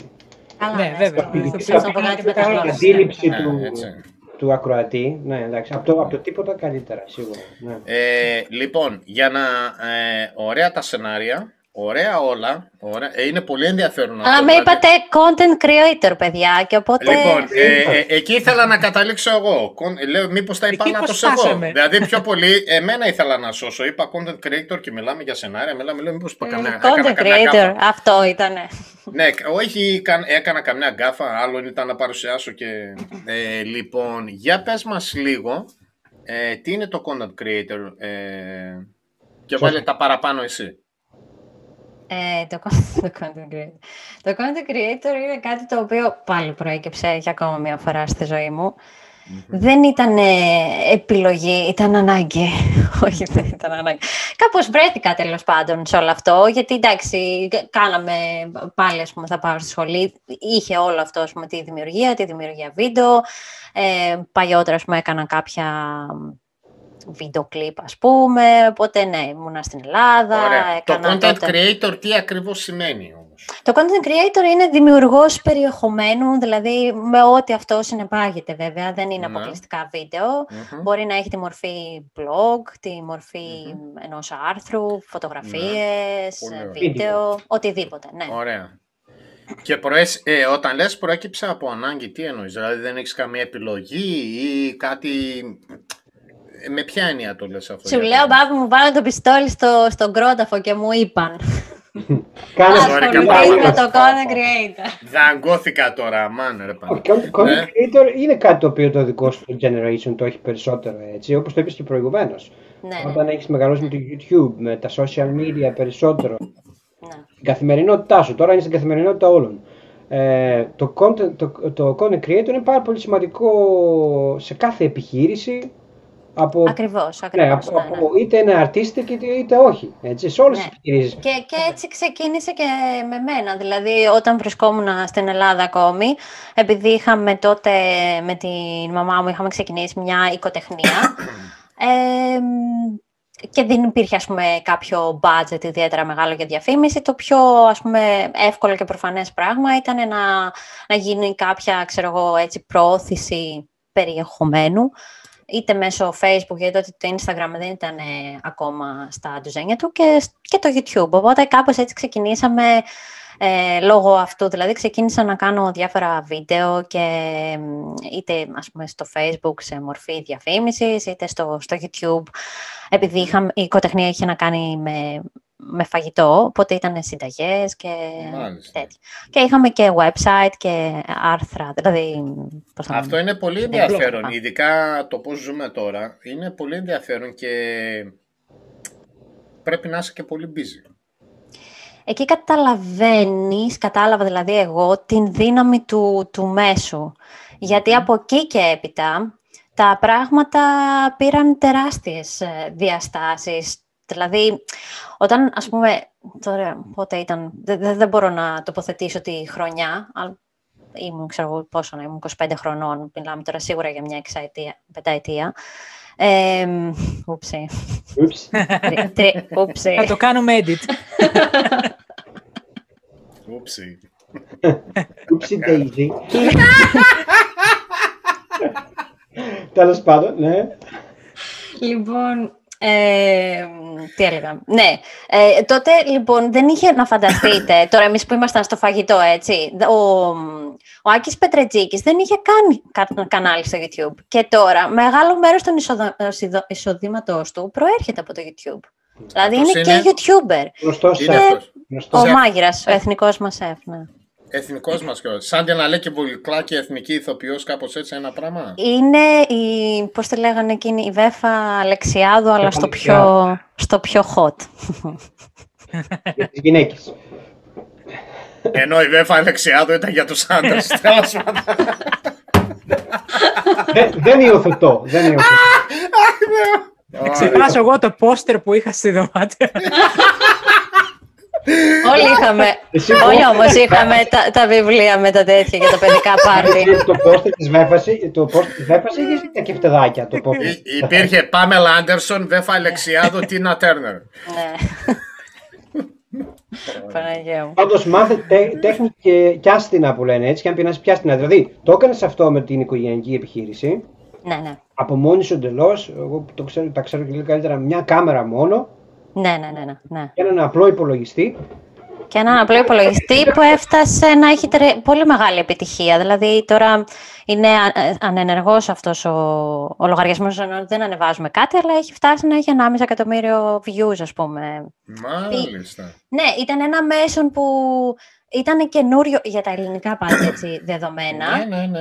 Καλά, Ναι, βέβαια. στο- Αυτό στο- στο είναι ποδάρι το με τα καλό. γλώσσα. αντίληψη Ναι, του, έτσι. του ακροατή. Ναι, εντάξει. Από το, από το τίποτα καλύτερα, σίγουρα. Ναι. Ε, λοιπόν, για να. Ε, ωραία τα σενάρια. Ωραία όλα. Ωραία. Ε, είναι πολύ ενδιαφέρον αυτό. Α, με δηλαδή. είπατε content creator, παιδιά, και οπότε... Λοιπόν, ε, ε, εκεί ήθελα να καταλήξω εγώ. Κον- ε, Λέω, μήπως τα είπα Εκεί λάθο πώς εγώ. φτάσαμε. Δηλαδή, πιο πολύ εμένα ήθελα να σώσω. Είπα content creator και μιλάμε για σενάρια. Μιλάμε, λέω, μήπως είπα Ε, καμιά. έκανα Content καμιά creator, γκάφα. αυτό ήτανε. Ναι, όχι, καν- έκανα καμιά γκάφα. Άλλον ήταν να παρουσιάσω και. Ε, λοιπόν, για πες μας λίγο, ε, τι είναι το content creator. Ε, και βάλε τα παραπάνω εσύ. Ε, το, con- το content creator. Το content creator είναι κάτι το οποίο πάλι προέκυψε για ακόμα μία φορά στη ζωή μου. Δεν ήταν ε, επιλογή, ήταν ανάγκη. Όχι, δεν ήταν ανάγκη. Κάπως βρέθηκα τέλος πάντων σε όλο αυτό, γιατί εντάξει, κα- κάναμε πάλι, ας πούμε, θα πάω στη σχολή, είχε όλο αυτό, ας πούμε, τη δημιουργία, τη δημιουργία βίντεο. Ε, παλιότερα, ας πούμε, έκανα κάποια βίντεο κλιπ, ας πούμε, οπότε ναι, ήμουνα στην Ελλάδα. Ωραία. Το έκανα content τότε- creator τι ακριβώς σημαίνει όμως; το content creator είναι δημιουργός περιεχομένου, δηλαδή με ό,τι αυτό συνεπάγεται βέβαια, δεν είναι Ναι. αποκλειστικά βίντεο. Μμμ. Μπορεί να έχει τη μορφή blog, τη μορφή ενός άρθρου, φωτογραφίες, Πολύ ωραία. βίντεο, οτιδήποτε, ναι. Ωραία. Και προές... ε, όταν λες προέκυψε από ανάγκη, τι εννοείς, δηλαδή δεν έχεις καμία επιλογή ή κάτι... Ε, Με ποια έννοια το λες αυτό. Σου για λέω, πες. μπάμπη μου, βάλε το πιστόλι στο, στον κρόταφο και μου είπαν. Κάνε Sorry, Ασχοληθείς καλά. με το content creator. Δαγκώθηκα τώρα, μάν ρε Όχι, πάνω. content Ναι. creator είναι κάτι το οποίο το δικό σου generation το έχει περισσότερο έτσι, όπως το είπες και προηγουμένως. Ναι, ναι, Όταν έχεις μεγαλώσει με το YouTube, με τα social media περισσότερο, ναι. η καθημερινότητά σου, τώρα είναι στην καθημερινότητα όλων. Ε, το, content, το, το content creator είναι πάρα πολύ σημαντικό σε κάθε επιχείρηση από, Ακριβώς, ναι, ακριβώς. από, ναι, ναι. από είτε είναι artistic είτε, είτε όχι. Έτσι, σε όλες Ναι. τις επιχειρήσεις. Και, και έτσι ξεκίνησε και με μένα. Δηλαδή, όταν βρισκόμουν στην Ελλάδα ακόμη, επειδή είχαμε τότε με την μαμά μου είχαμε ξεκινήσει μια οικοτεχνία, ε, και δεν υπήρχε ας πούμε, κάποιο budget ιδιαίτερα μεγάλο για διαφήμιση, το πιο ας πούμε, εύκολο και προφανές πράγμα ήταν να, να γίνει κάποια ξέρω εγώ, έτσι, προώθηση περιεχομένου είτε μέσω Facebook, γιατί τότε το Instagram δεν ήταν ε, ακόμα στα ντουζένια του και, και το YouTube. Οπότε κάπως έτσι ξεκινήσαμε ε, λόγω αυτού. Δηλαδή ξεκίνησα να κάνω διάφορα βίντεο και μ, είτε ας πούμε στο Facebook σε μορφή διαφήμισης, είτε στο, στο YouTube. Επειδή είχα, η οικοτεχνία είχε να κάνει με, με φαγητό, οπότε ήταν συνταγές και Μάλιστα. τέτοια. Και είχαμε και website και άρθρα, δηλαδή... πώς να- Αυτό είναι πολύ Ναι, ενδιαφέρον, blog. ειδικά το πώς ζούμε τώρα. Είναι πολύ ενδιαφέρον και πρέπει να είσαι και πολύ busy. Εκεί καταλαβαίνεις, κατάλαβα δηλαδή εγώ, την δύναμη του, του μέσου. Γιατί από εκεί και έπειτα τα πράγματα πήραν τεράστιες ε, διαστάσεις. Δηλαδή, όταν, ας πούμε, τώρα πότε ήταν, δεν, δεν- δεν μπορώ να τοποθετήσω τη χρονιά, αλλά ήμουν, ξέρω εγώ πόσο να ήμουν, 25 χρονών, μιλάμε τώρα σίγουρα για μια εξαετία, πενταετία. Ε, ούψη. Oops. Τρι- τρι- ούψη. Θα το κάνουμε edit. Ούψι. Oopsie daisy. Τέλος πάντων, ναι. Λοιπόν, ε, τι έλεγα. Ναι, ε, τότε λοιπόν δεν είχε να φανταστείτε, τώρα εμείς που ήμασταν στο φαγητό, έτσι, ο, ο Άκης Πετρετζίκης δεν είχε κάνει κα- κανάλι στο YouTube. Και τώρα μεγάλο μέρος των εισοδο- εισοδο- εισοδήματός του προέρχεται από το YouTube. Δηλαδή Αυτός είναι, είναι- και YouTuber. Γνωστός Είναι σε- αυτός. γνωστός. Ο Σε- Μάγειρας, ο εθνικός μας σεφ, ναι. Εθνικός μας και Σαν και να λέει και βολικλά και εθνική ηθοποιός, κάπως έτσι ένα πράγμα. Είναι η, πώς τη λέγανε εκείνη, η Βέφα Αλεξιάδου, αλλά στο πιο, στο πιο hot. για τις γυναίκες. Ενώ η Βέφα Αλεξιάδου ήταν για τους άντρες. Τέλος πάντων. δεν, δεν υιοθετώ. Δεν υιοθετώ. Θα ξεχάσω εγώ το πόστερ που είχα στη δωμάτιο. Όλοι είχαμε, Εσύ όλοι πώς- όμως είχαμε τα, τα βιβλία με τα τέτοια για τα παιδικά πάρτι. Εσύ το πόστερ της Βέφας, το πόστερ της Βέφας είχες ή τα κεφτεδάκια. Το πόστερ. Υ- Υπήρχε Πάμελα Άντερσον, Βέφα Αλεξιάδου, Τίνα Τέρνερ. ναι. Παναγία μου. Πάντως μάθε τέ- τέχνη και κιάστηνα που λένε έτσι και αν πεινάσει πιάστηνα. Δηλαδή, το έκανες αυτό με την οικογενειακή επιχείρηση, Ναι, ναι. από μόνη σου εντελώς, εγώ που το ξέρω, τα ξέρω και λίγο καλύτερα, μια κάμερα μόνο Ναι, ναι, ναι, ναι, ναι. και έναν απλό υπολογιστή. Και έναν απλό υπολογιστή που έφτασε να έχει τερε- πολύ μεγάλη επιτυχία. Δηλαδή τώρα είναι α- ε, ανενεργός αυτός ο, ο λογαριασμός, ενώ δεν ανεβάζουμε κάτι, αλλά έχει φτάσει να έχει 1,5 εκατομμύριο views, ας πούμε. Μάλιστα. Ναι, ήταν ένα μέσον που ήταν καινούριο για τα ελληνικά πάντα έτσι, δεδομένα. Ναι, ναι, ναι.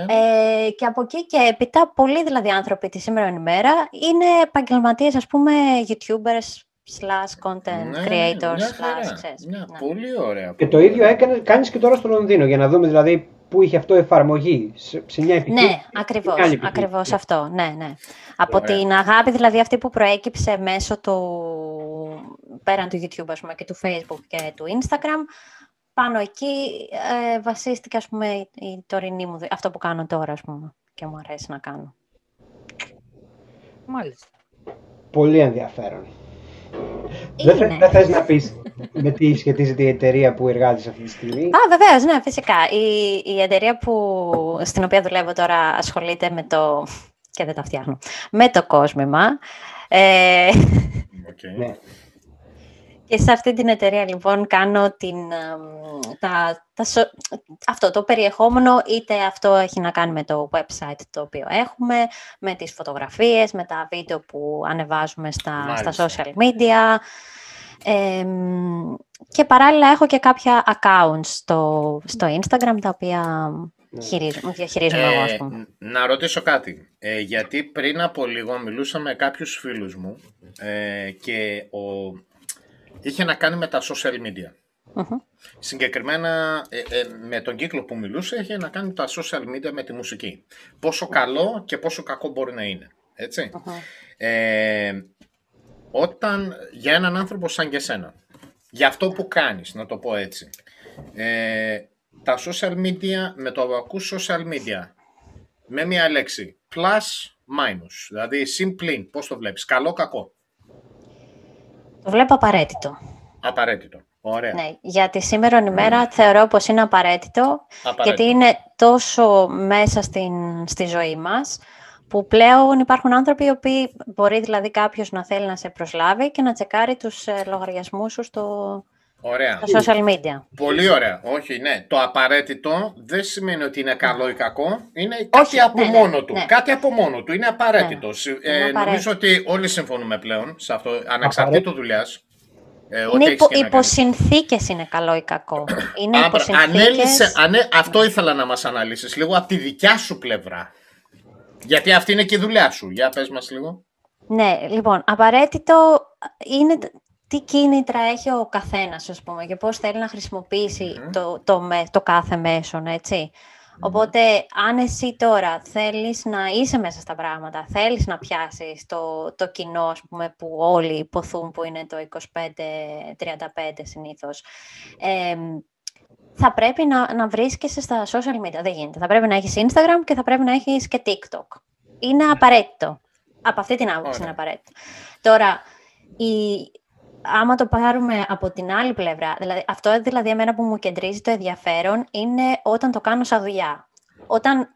Ε, και από εκεί και έπειτα, πολλοί δηλαδή άνθρωποι τη σήμερα ημέρα είναι επαγγελματίες, ας πούμε, YouTubers slash content Ναι, creators μια slash, χαρά. ξέρεις, Μια ναι. Πολύ ωραία. Και το ίδιο έκανες, κάνεις και τώρα στο Λονδίνο, για να δούμε δηλαδή πού είχε αυτό εφαρμογή σε, σε μια επιχείρηση. Ναι, ακριβώς, και άλλη επιχείρηση. ακριβώς αυτό, ναι, ναι. Από Ωραία. την αγάπη δηλαδή αυτή που προέκυψε μέσω του, πέραν του YouTube ας πούμε και του Facebook και του Instagram, πάνω εκεί ε, βασίστηκε ας πούμε η, η τωρινή μου, δι- αυτό που κάνω τώρα ας πούμε και μου αρέσει να κάνω. Μάλιστα. Πολύ ενδιαφέρον. Δεν, θε, Είναι. δεν θες να πεις με τι σχετίζεται η εταιρεία που εργάζεσαι αυτή τη στιγμή; Α, βεβαίως, ναι, φυσικά. Η, η εταιρεία που, στην οποία δουλεύω τώρα ασχολείται με το. και δεν τα φτιάχνω. Με το κόσμημα. Ε, Οκ. Ναι. Και σε αυτή την εταιρεία λοιπόν κάνω την, εμ, τα, τα, σο- αυτό το περιεχόμενο, είτε αυτό έχει να κάνει με το website το οποίο έχουμε, με τις φωτογραφίες, με τα βίντεο που ανεβάζουμε στα, στα Μάλιστα. social media. Εμ, και παράλληλα έχω και κάποια accounts στο, στο Instagram τα οποία χειρίζομαι, διαχειρίζομαι εγώ, ας Ε, πούμε. να ρωτήσω κάτι. Ε, γιατί πριν από λίγο μιλούσα με κάποιους φίλους μου ε, και ο... είχε να κάνει με τα social media. Μμμ. Συγκεκριμένα ε, ε, με τον κύκλο που μιλούσε είχε να κάνει τα social media με τη μουσική. Πόσο καλό και πόσο κακό μπορεί να είναι. Έτσι. Μμμ. Ε, όταν για έναν άνθρωπο σαν και σένα, για αυτό που κάνεις, να το πω έτσι, ε, τα social media, με το που ακούς social media, με μια λέξη, plus, minus, δηλαδή συν πλην, πώς το βλέπεις, καλό, κακό, Το βλέπω απαραίτητο. απαραίτητο, ωραία, Ναι, γιατί σήμερα ημέρα θεωρώ πως είναι απαραίτητο, απαραίτητο. γιατί είναι τόσο μέσα στην, στη ζωή μας, που πλέον υπάρχουν άνθρωποι οι οποίοι μπορεί δηλαδή κάποιος να θέλει να σε προσλάβει και να τσεκάρει τους ε, λογαριασμούς σου στο, Ωραία. στα social media. Πολύ ωραία. Όχι, ναι. Το απαραίτητο δεν σημαίνει ότι είναι καλό ή κακό. Είναι κάτι Όχι, από ναι, ναι, μόνο του. ναι. Κάτι από μόνο του. Είναι απαραίτητο. Ναι, Συ- είναι ε, απαραίτητο. νομίζω ότι όλοι συμφωνούμε πλέον σε αυτό, ανεξαρτήτου δουλειάς. Ε, ό,τι Είναι έχεις υπό, και να υπό κάνεις. συνθήκες είναι καλό ή κακό; Είναι Α, υπό μπρα- ανέλησε- συνθήκες... ανέ- αυτό ήθελα να μας αναλύσεις λίγο από τη δικιά σου πλευρά. Γιατί αυτή είναι και η δουλειά σου. Για πες μας λίγο. Ναι, λοιπόν, απαραίτητο είναι τ- τι κίνητρα έχει ο καθένας, ας πούμε, και πώς θέλει να χρησιμοποιήσει Μμμ. το, το, με- το κάθε μέσον, έτσι. Οπότε, αν εσύ τώρα θέλεις να είσαι μέσα στα πράγματα, θέλεις να πιάσεις το, το κοινό, ας πούμε, που όλοι υποθούν που είναι το 25-35 συνήθως, εμ, θα πρέπει να, να βρίσκεσαι στα social media. Δεν γίνεται. Θα πρέπει να έχεις Instagram και θα πρέπει να έχεις και TikTok. Είναι απαραίτητο. Από αυτή την άποψη Ωραία. είναι απαραίτητο. Τώρα, η, άμα το πάρουμε από την άλλη πλευρά, δηλαδή, αυτό δηλαδή εμένα που μου κεντρίζει το ενδιαφέρον είναι όταν το κάνω σαν δουλειά. Όταν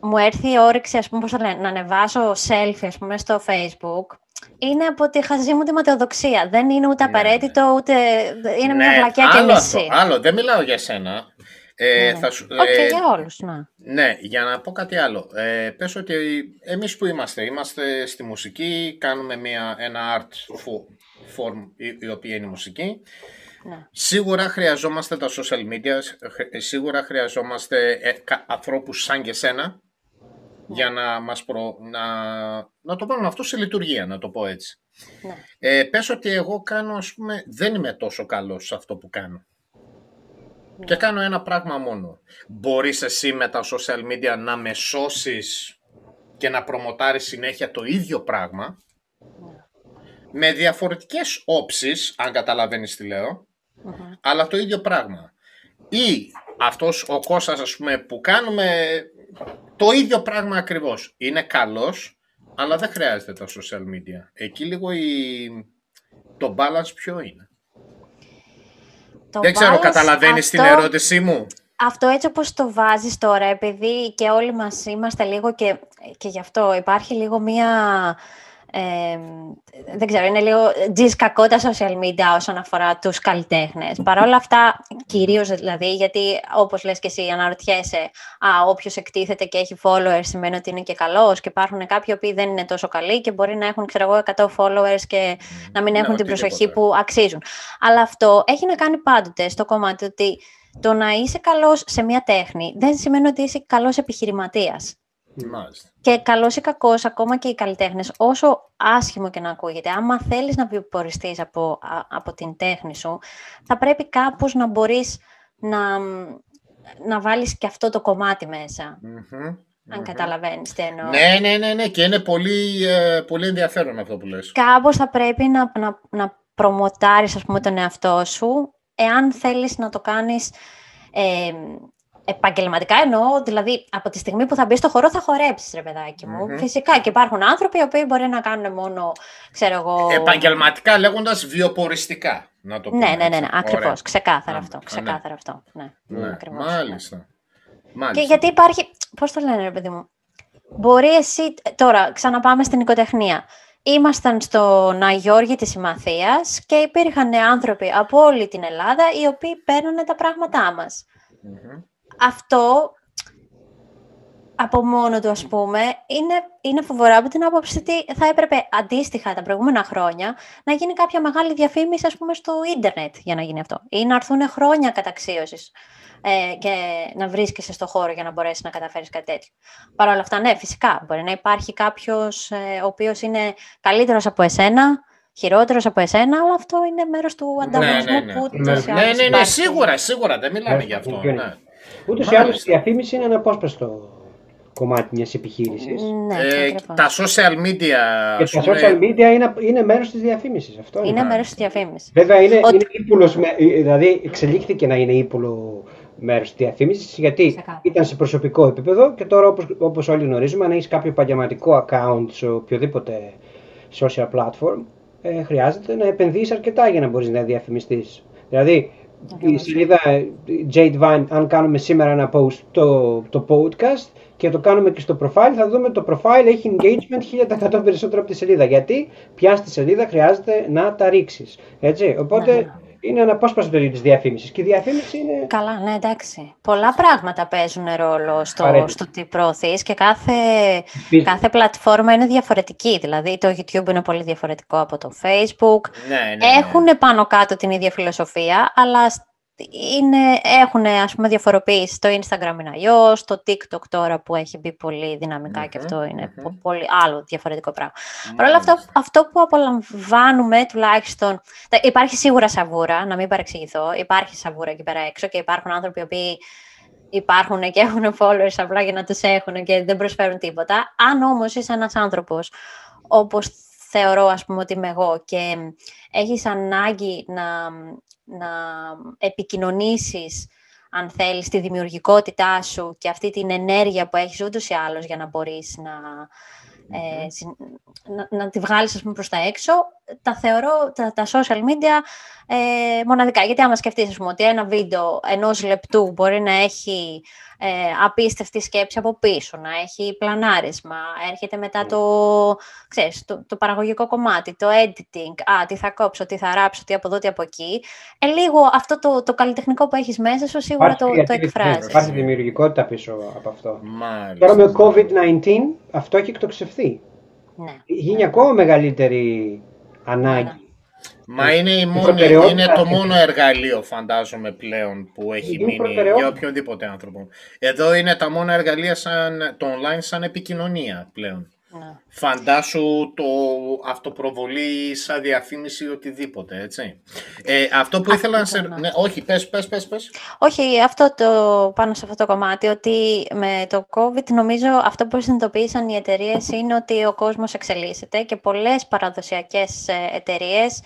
μου έρθει η όρεξη, ας πούμε, πώς το λένε, να ανεβάσω selfie, ας πούμε, στο Facebook, είναι από τη χαζή μου τη ματαιοδοξία. Δεν είναι ούτε Ναι, ναι. απαραίτητο, ούτε... Είναι μια Ναι, βλακιά και άλλο μισή. αυτό, άλλο. Δεν μιλάω για σένα. Ε, Ναι. θα σου, Όχι, ε, για όλους, ναι. Ναι, για να πω κάτι άλλο. Ε, πες ότι εμείς που είμαστε, είμαστε στη μουσική, κάνουμε μια, ένα art fo- form η, η οποία είναι η μουσική. ναι. Σίγουρα χρειαζόμαστε τα social media, χρ- σίγουρα χρειαζόμαστε ε, κα- ανθρώπους σαν και σένα για να μας προ, να, να το βάλουμε αυτό σε λειτουργία, να το πω έτσι. ναι. Ε, πες ότι εγώ κάνω, ας πούμε, δεν είμαι τόσο καλός σε αυτό που κάνω. Και κάνω ένα πράγμα μόνο. Μπορείς εσύ με τα social media να με σώσεις και να προμοτάρεις συνέχεια το ίδιο πράγμα με διαφορετικές όψεις, αν καταλαβαίνεις τι λέω, Μμμ. αλλά το ίδιο πράγμα. Ή αυτός ο Κώστας, ας πούμε, που κάνουμε το ίδιο πράγμα ακριβώς. Είναι καλός, αλλά δεν χρειάζεται τα social media. Εκεί λίγο η... το balance ποιο είναι; Το Δεν ξέρω, bias, καταλαβαίνεις την αυτό- ερώτησή μου; Αυτό έτσι όπως το βάζεις τώρα, επειδή και όλοι μας είμαστε λίγο και, και γι' αυτό υπάρχει λίγο μία... ε, δεν ξέρω, είναι λίγο τζις κακό τα social media όσον αφορά τους καλλιτέχνες. Παρ' όλα αυτά, κυρίως δηλαδή, γιατί όπως λες και εσύ αναρωτιέσαι, α, όποιος εκτίθεται και έχει followers σημαίνει ότι είναι και καλός και υπάρχουν κάποιοι που δεν είναι τόσο καλοί και μπορεί να έχουν, ξέρω εγώ, 100 followers και να μην Ναι, έχουν την προσοχή οτιδήποτε. που αξίζουν. Αλλά αυτό έχει να κάνει πάντοτε στο κομμάτι ότι το να είσαι καλός σε μια τέχνη δεν σημαίνει ότι είσαι καλός επιχειρηματίας. Μάλιστα. Και καλός ή κακός, ακόμα και οι καλλιτέχνες, όσο άσχημο και να ακούγεται, άμα θέλεις να βιοποριστείς από, α- από την τέχνη σου, θα πρέπει κάπως να μπορείς να, να βάλεις και αυτό το κομμάτι μέσα. Μμμ. Αν Μμμ. καταλαβαίνεις τι εννοώ. Ναι, ναι, ναι, ναι, και είναι πολύ, ε, πολύ ενδιαφέρον αυτό που λες. Κάπως θα πρέπει να, να, να προμοτάρεις, ας πούμε, τον εαυτό σου, εάν θέλεις να το κάνεις ε, επαγγελματικά εννοώ, δηλαδή από τη στιγμή που θα μπεις στο χώρο θα χορέψεις, ρε παιδάκι μου. Μμμ. Φυσικά και υπάρχουν άνθρωποι οι οποίοι μπορεί να κάνουν μόνο, ξέρω εγώ... Επαγγελματικά λέγοντας βιοποριστικά, να το πούμε. Ναι, ναι, ναι, ναι, έτσι. ακριβώς, Ωραία. ξεκάθαρα Α, αυτό, ναι. ξεκάθαρα αυτό, ναι, Ναι, ακριβώς, ναι. μάλιστα. Μάλιστα. Και γιατί υπάρχει, πώς το λένε ρε παιδί μου, μπορεί εσύ, τώρα ξαναπάμε στην οικοτεχνία. Ήμασταν στο Ναγιώργη της Συμμαθίας και υπήρχαν άνθρωποι από όλη την Ελλάδα οι οποίοι παίρνουν τα πράγματά μας. Μμμ. Αυτό από μόνο του, ας πούμε, είναι, είναι φοβερό από την άποψη ότι θα έπρεπε αντίστοιχα τα προηγούμενα χρόνια να γίνει κάποια μεγάλη διαφήμιση, ας πούμε, στο ίντερνετ για να γίνει αυτό. Ή να έρθουν χρόνια καταξίωσης ε, και να βρίσκεσαι στο χώρο για να μπορέσεις να καταφέρεις κάτι τέτοιο. Παρ' όλα αυτά, ναι, φυσικά, μπορεί να υπάρχει κάποιος ε, ο οποίος είναι καλύτερος από εσένα, χειρότερος από εσένα, αλλά αυτό είναι μέρος του Ναι, ανταγωνισμού ναι, ναι. που Ναι, ούτως ή Ναι, άλλως ναι, ναι, υπάρχει. σίγουρα, σίγουρα, δεν μιλάμε Μάλιστα, γι' αυτό. ποιο είναι. Ναι. Ούτως ή άλλως η Μάλιστα. διαφήμιση είναι αναπόσπαστο κομμάτι μιας επιχείρησης. Ναι, Ε, ακριβώς. τα social media, Και ας τα πούμε, social media είναι, είναι μέρος της διαφήμισης. Αυτό Είναι είναι. μέρος της διαφήμισης. Βέβαια είναι, Ότι- είναι ύπουλος, με- δηλαδή εξελίχθηκε να είναι ύπουλο μέρος της διαφήμισης γιατί Ξεκάθαρα. ήταν σε προσωπικό επίπεδο και τώρα όπως, όπως όλοι γνωρίζουμε αν έχεις κάποιο επαγγελματικό account σε οποιοδήποτε social platform ε, χρειάζεται να επενδύεις αρκετά για να μπορείς να διαφημιστείς. Δηλαδή η Ακριβώς. σελίδα ε, Jade Vine, αν κάνουμε σήμερα ένα post το, το podcast και το κάνουμε και στο profile, θα δούμε το profile έχει engagement 1000% περισσότερο από τη σελίδα. Γιατί πια στη σελίδα χρειάζεται να τα ρίξεις. Έτσι, οπότε Ναι, ναι. Είναι αναπόσπαστο το ίδιο της διαφήμισης. Και η διαφήμιση είναι... Καλά, ναι, εντάξει. Πολλά πράγματα παίζουν ρόλο στο, Απαραίτητα. στο τι προωθείς και κάθε, Business. κάθε πλατφόρμα είναι διαφορετική. Δηλαδή, το YouTube είναι πολύ διαφορετικό από το Facebook. ναι, ναι, ναι. Έχουν πάνω κάτω την ίδια φιλοσοφία, αλλά σ- είναι, έχουν ας πούμε διαφοροποίηση. Το Instagram είναι αλλιώς, το TikTok τώρα που έχει μπει πολύ δυναμικά και Μμμ, αυτό είναι μμμ. πο- πολύ άλλο διαφορετικό πράγμα. Παρ' όλα αυτά, Μάλιστα. αυτό που απολαμβάνουμε τουλάχιστον. τα- Υπάρχει σίγουρα σαβούρα, να μην παρεξηγηθώ. Υπάρχει σαβούρα εκεί πέρα έξω και υπάρχουν άνθρωποι οι οποίοι υπάρχουν και έχουν followers απλά για να τους έχουν και δεν προσφέρουν τίποτα. Αν όμως είσαι ένας άνθρωπος όπως θεωρώ ας πούμε ότι είμαι εγώ και έχεις ανάγκη να, να επικοινωνήσεις αν θέλεις τη δημιουργικότητά σου και αυτή την ενέργεια που έχεις ούτως ή άλλως για να μπορείς να, ε, συν- να, να τη βγάλεις ας πούμε, προς τα έξω, τα θεωρώ τα, τα social media ε, μοναδικά. Γιατί άμα σκεφτείς ας πούμε, ότι ένα βίντεο ενός λεπτού μπορεί να έχει ε, απίστευτη σκέψη από πίσω, να έχει πλανάρισμα, έρχεται μετά το, ξέρεις, το, το παραγωγικό κομμάτι, το editing, α, τι θα κόψω, τι θα ράψω, τι από εδώ, τι από εκεί. Ε, λίγο αυτό το, το καλλιτεχνικό που έχεις μέσα σου σίγουρα το, το creativity, εκφράζεις. Υπάρχει δημιουργικότητα πίσω από αυτό. Μάλιστα. Τώρα με COVID-19 αυτό έχει εκτοξευθεί. Ναι. Γίνει ακόμα μεγαλύτερη ανάγκη. Ναι. Μα είναι, η μόνη, προτεραιότητα είναι το αυτή. μόνο εργαλείο, φαντάζομαι, πλέον που έχει Είναι μείνει προτεραιότητα. για οποιονδήποτε άνθρωπο. Εδώ είναι τα μόνα εργαλεία σαν, το online σαν επικοινωνία πλέον. Ναι. Φαντάσου το αυτοπροβολή σαν διαφήμιση οτιδήποτε, έτσι. Ε, αυτό που ήθελα να σε... ναι. Ναι, όχι, πες, πες, πες, πες. Όχι, αυτό το, πάνω σε αυτό το κομμάτι, ότι με το COVID νομίζω αυτό που συνειδητοποίησαν οι εταιρείες είναι ότι ο κόσμος εξελίσσεται και πολλές παραδοσιακές εταιρείες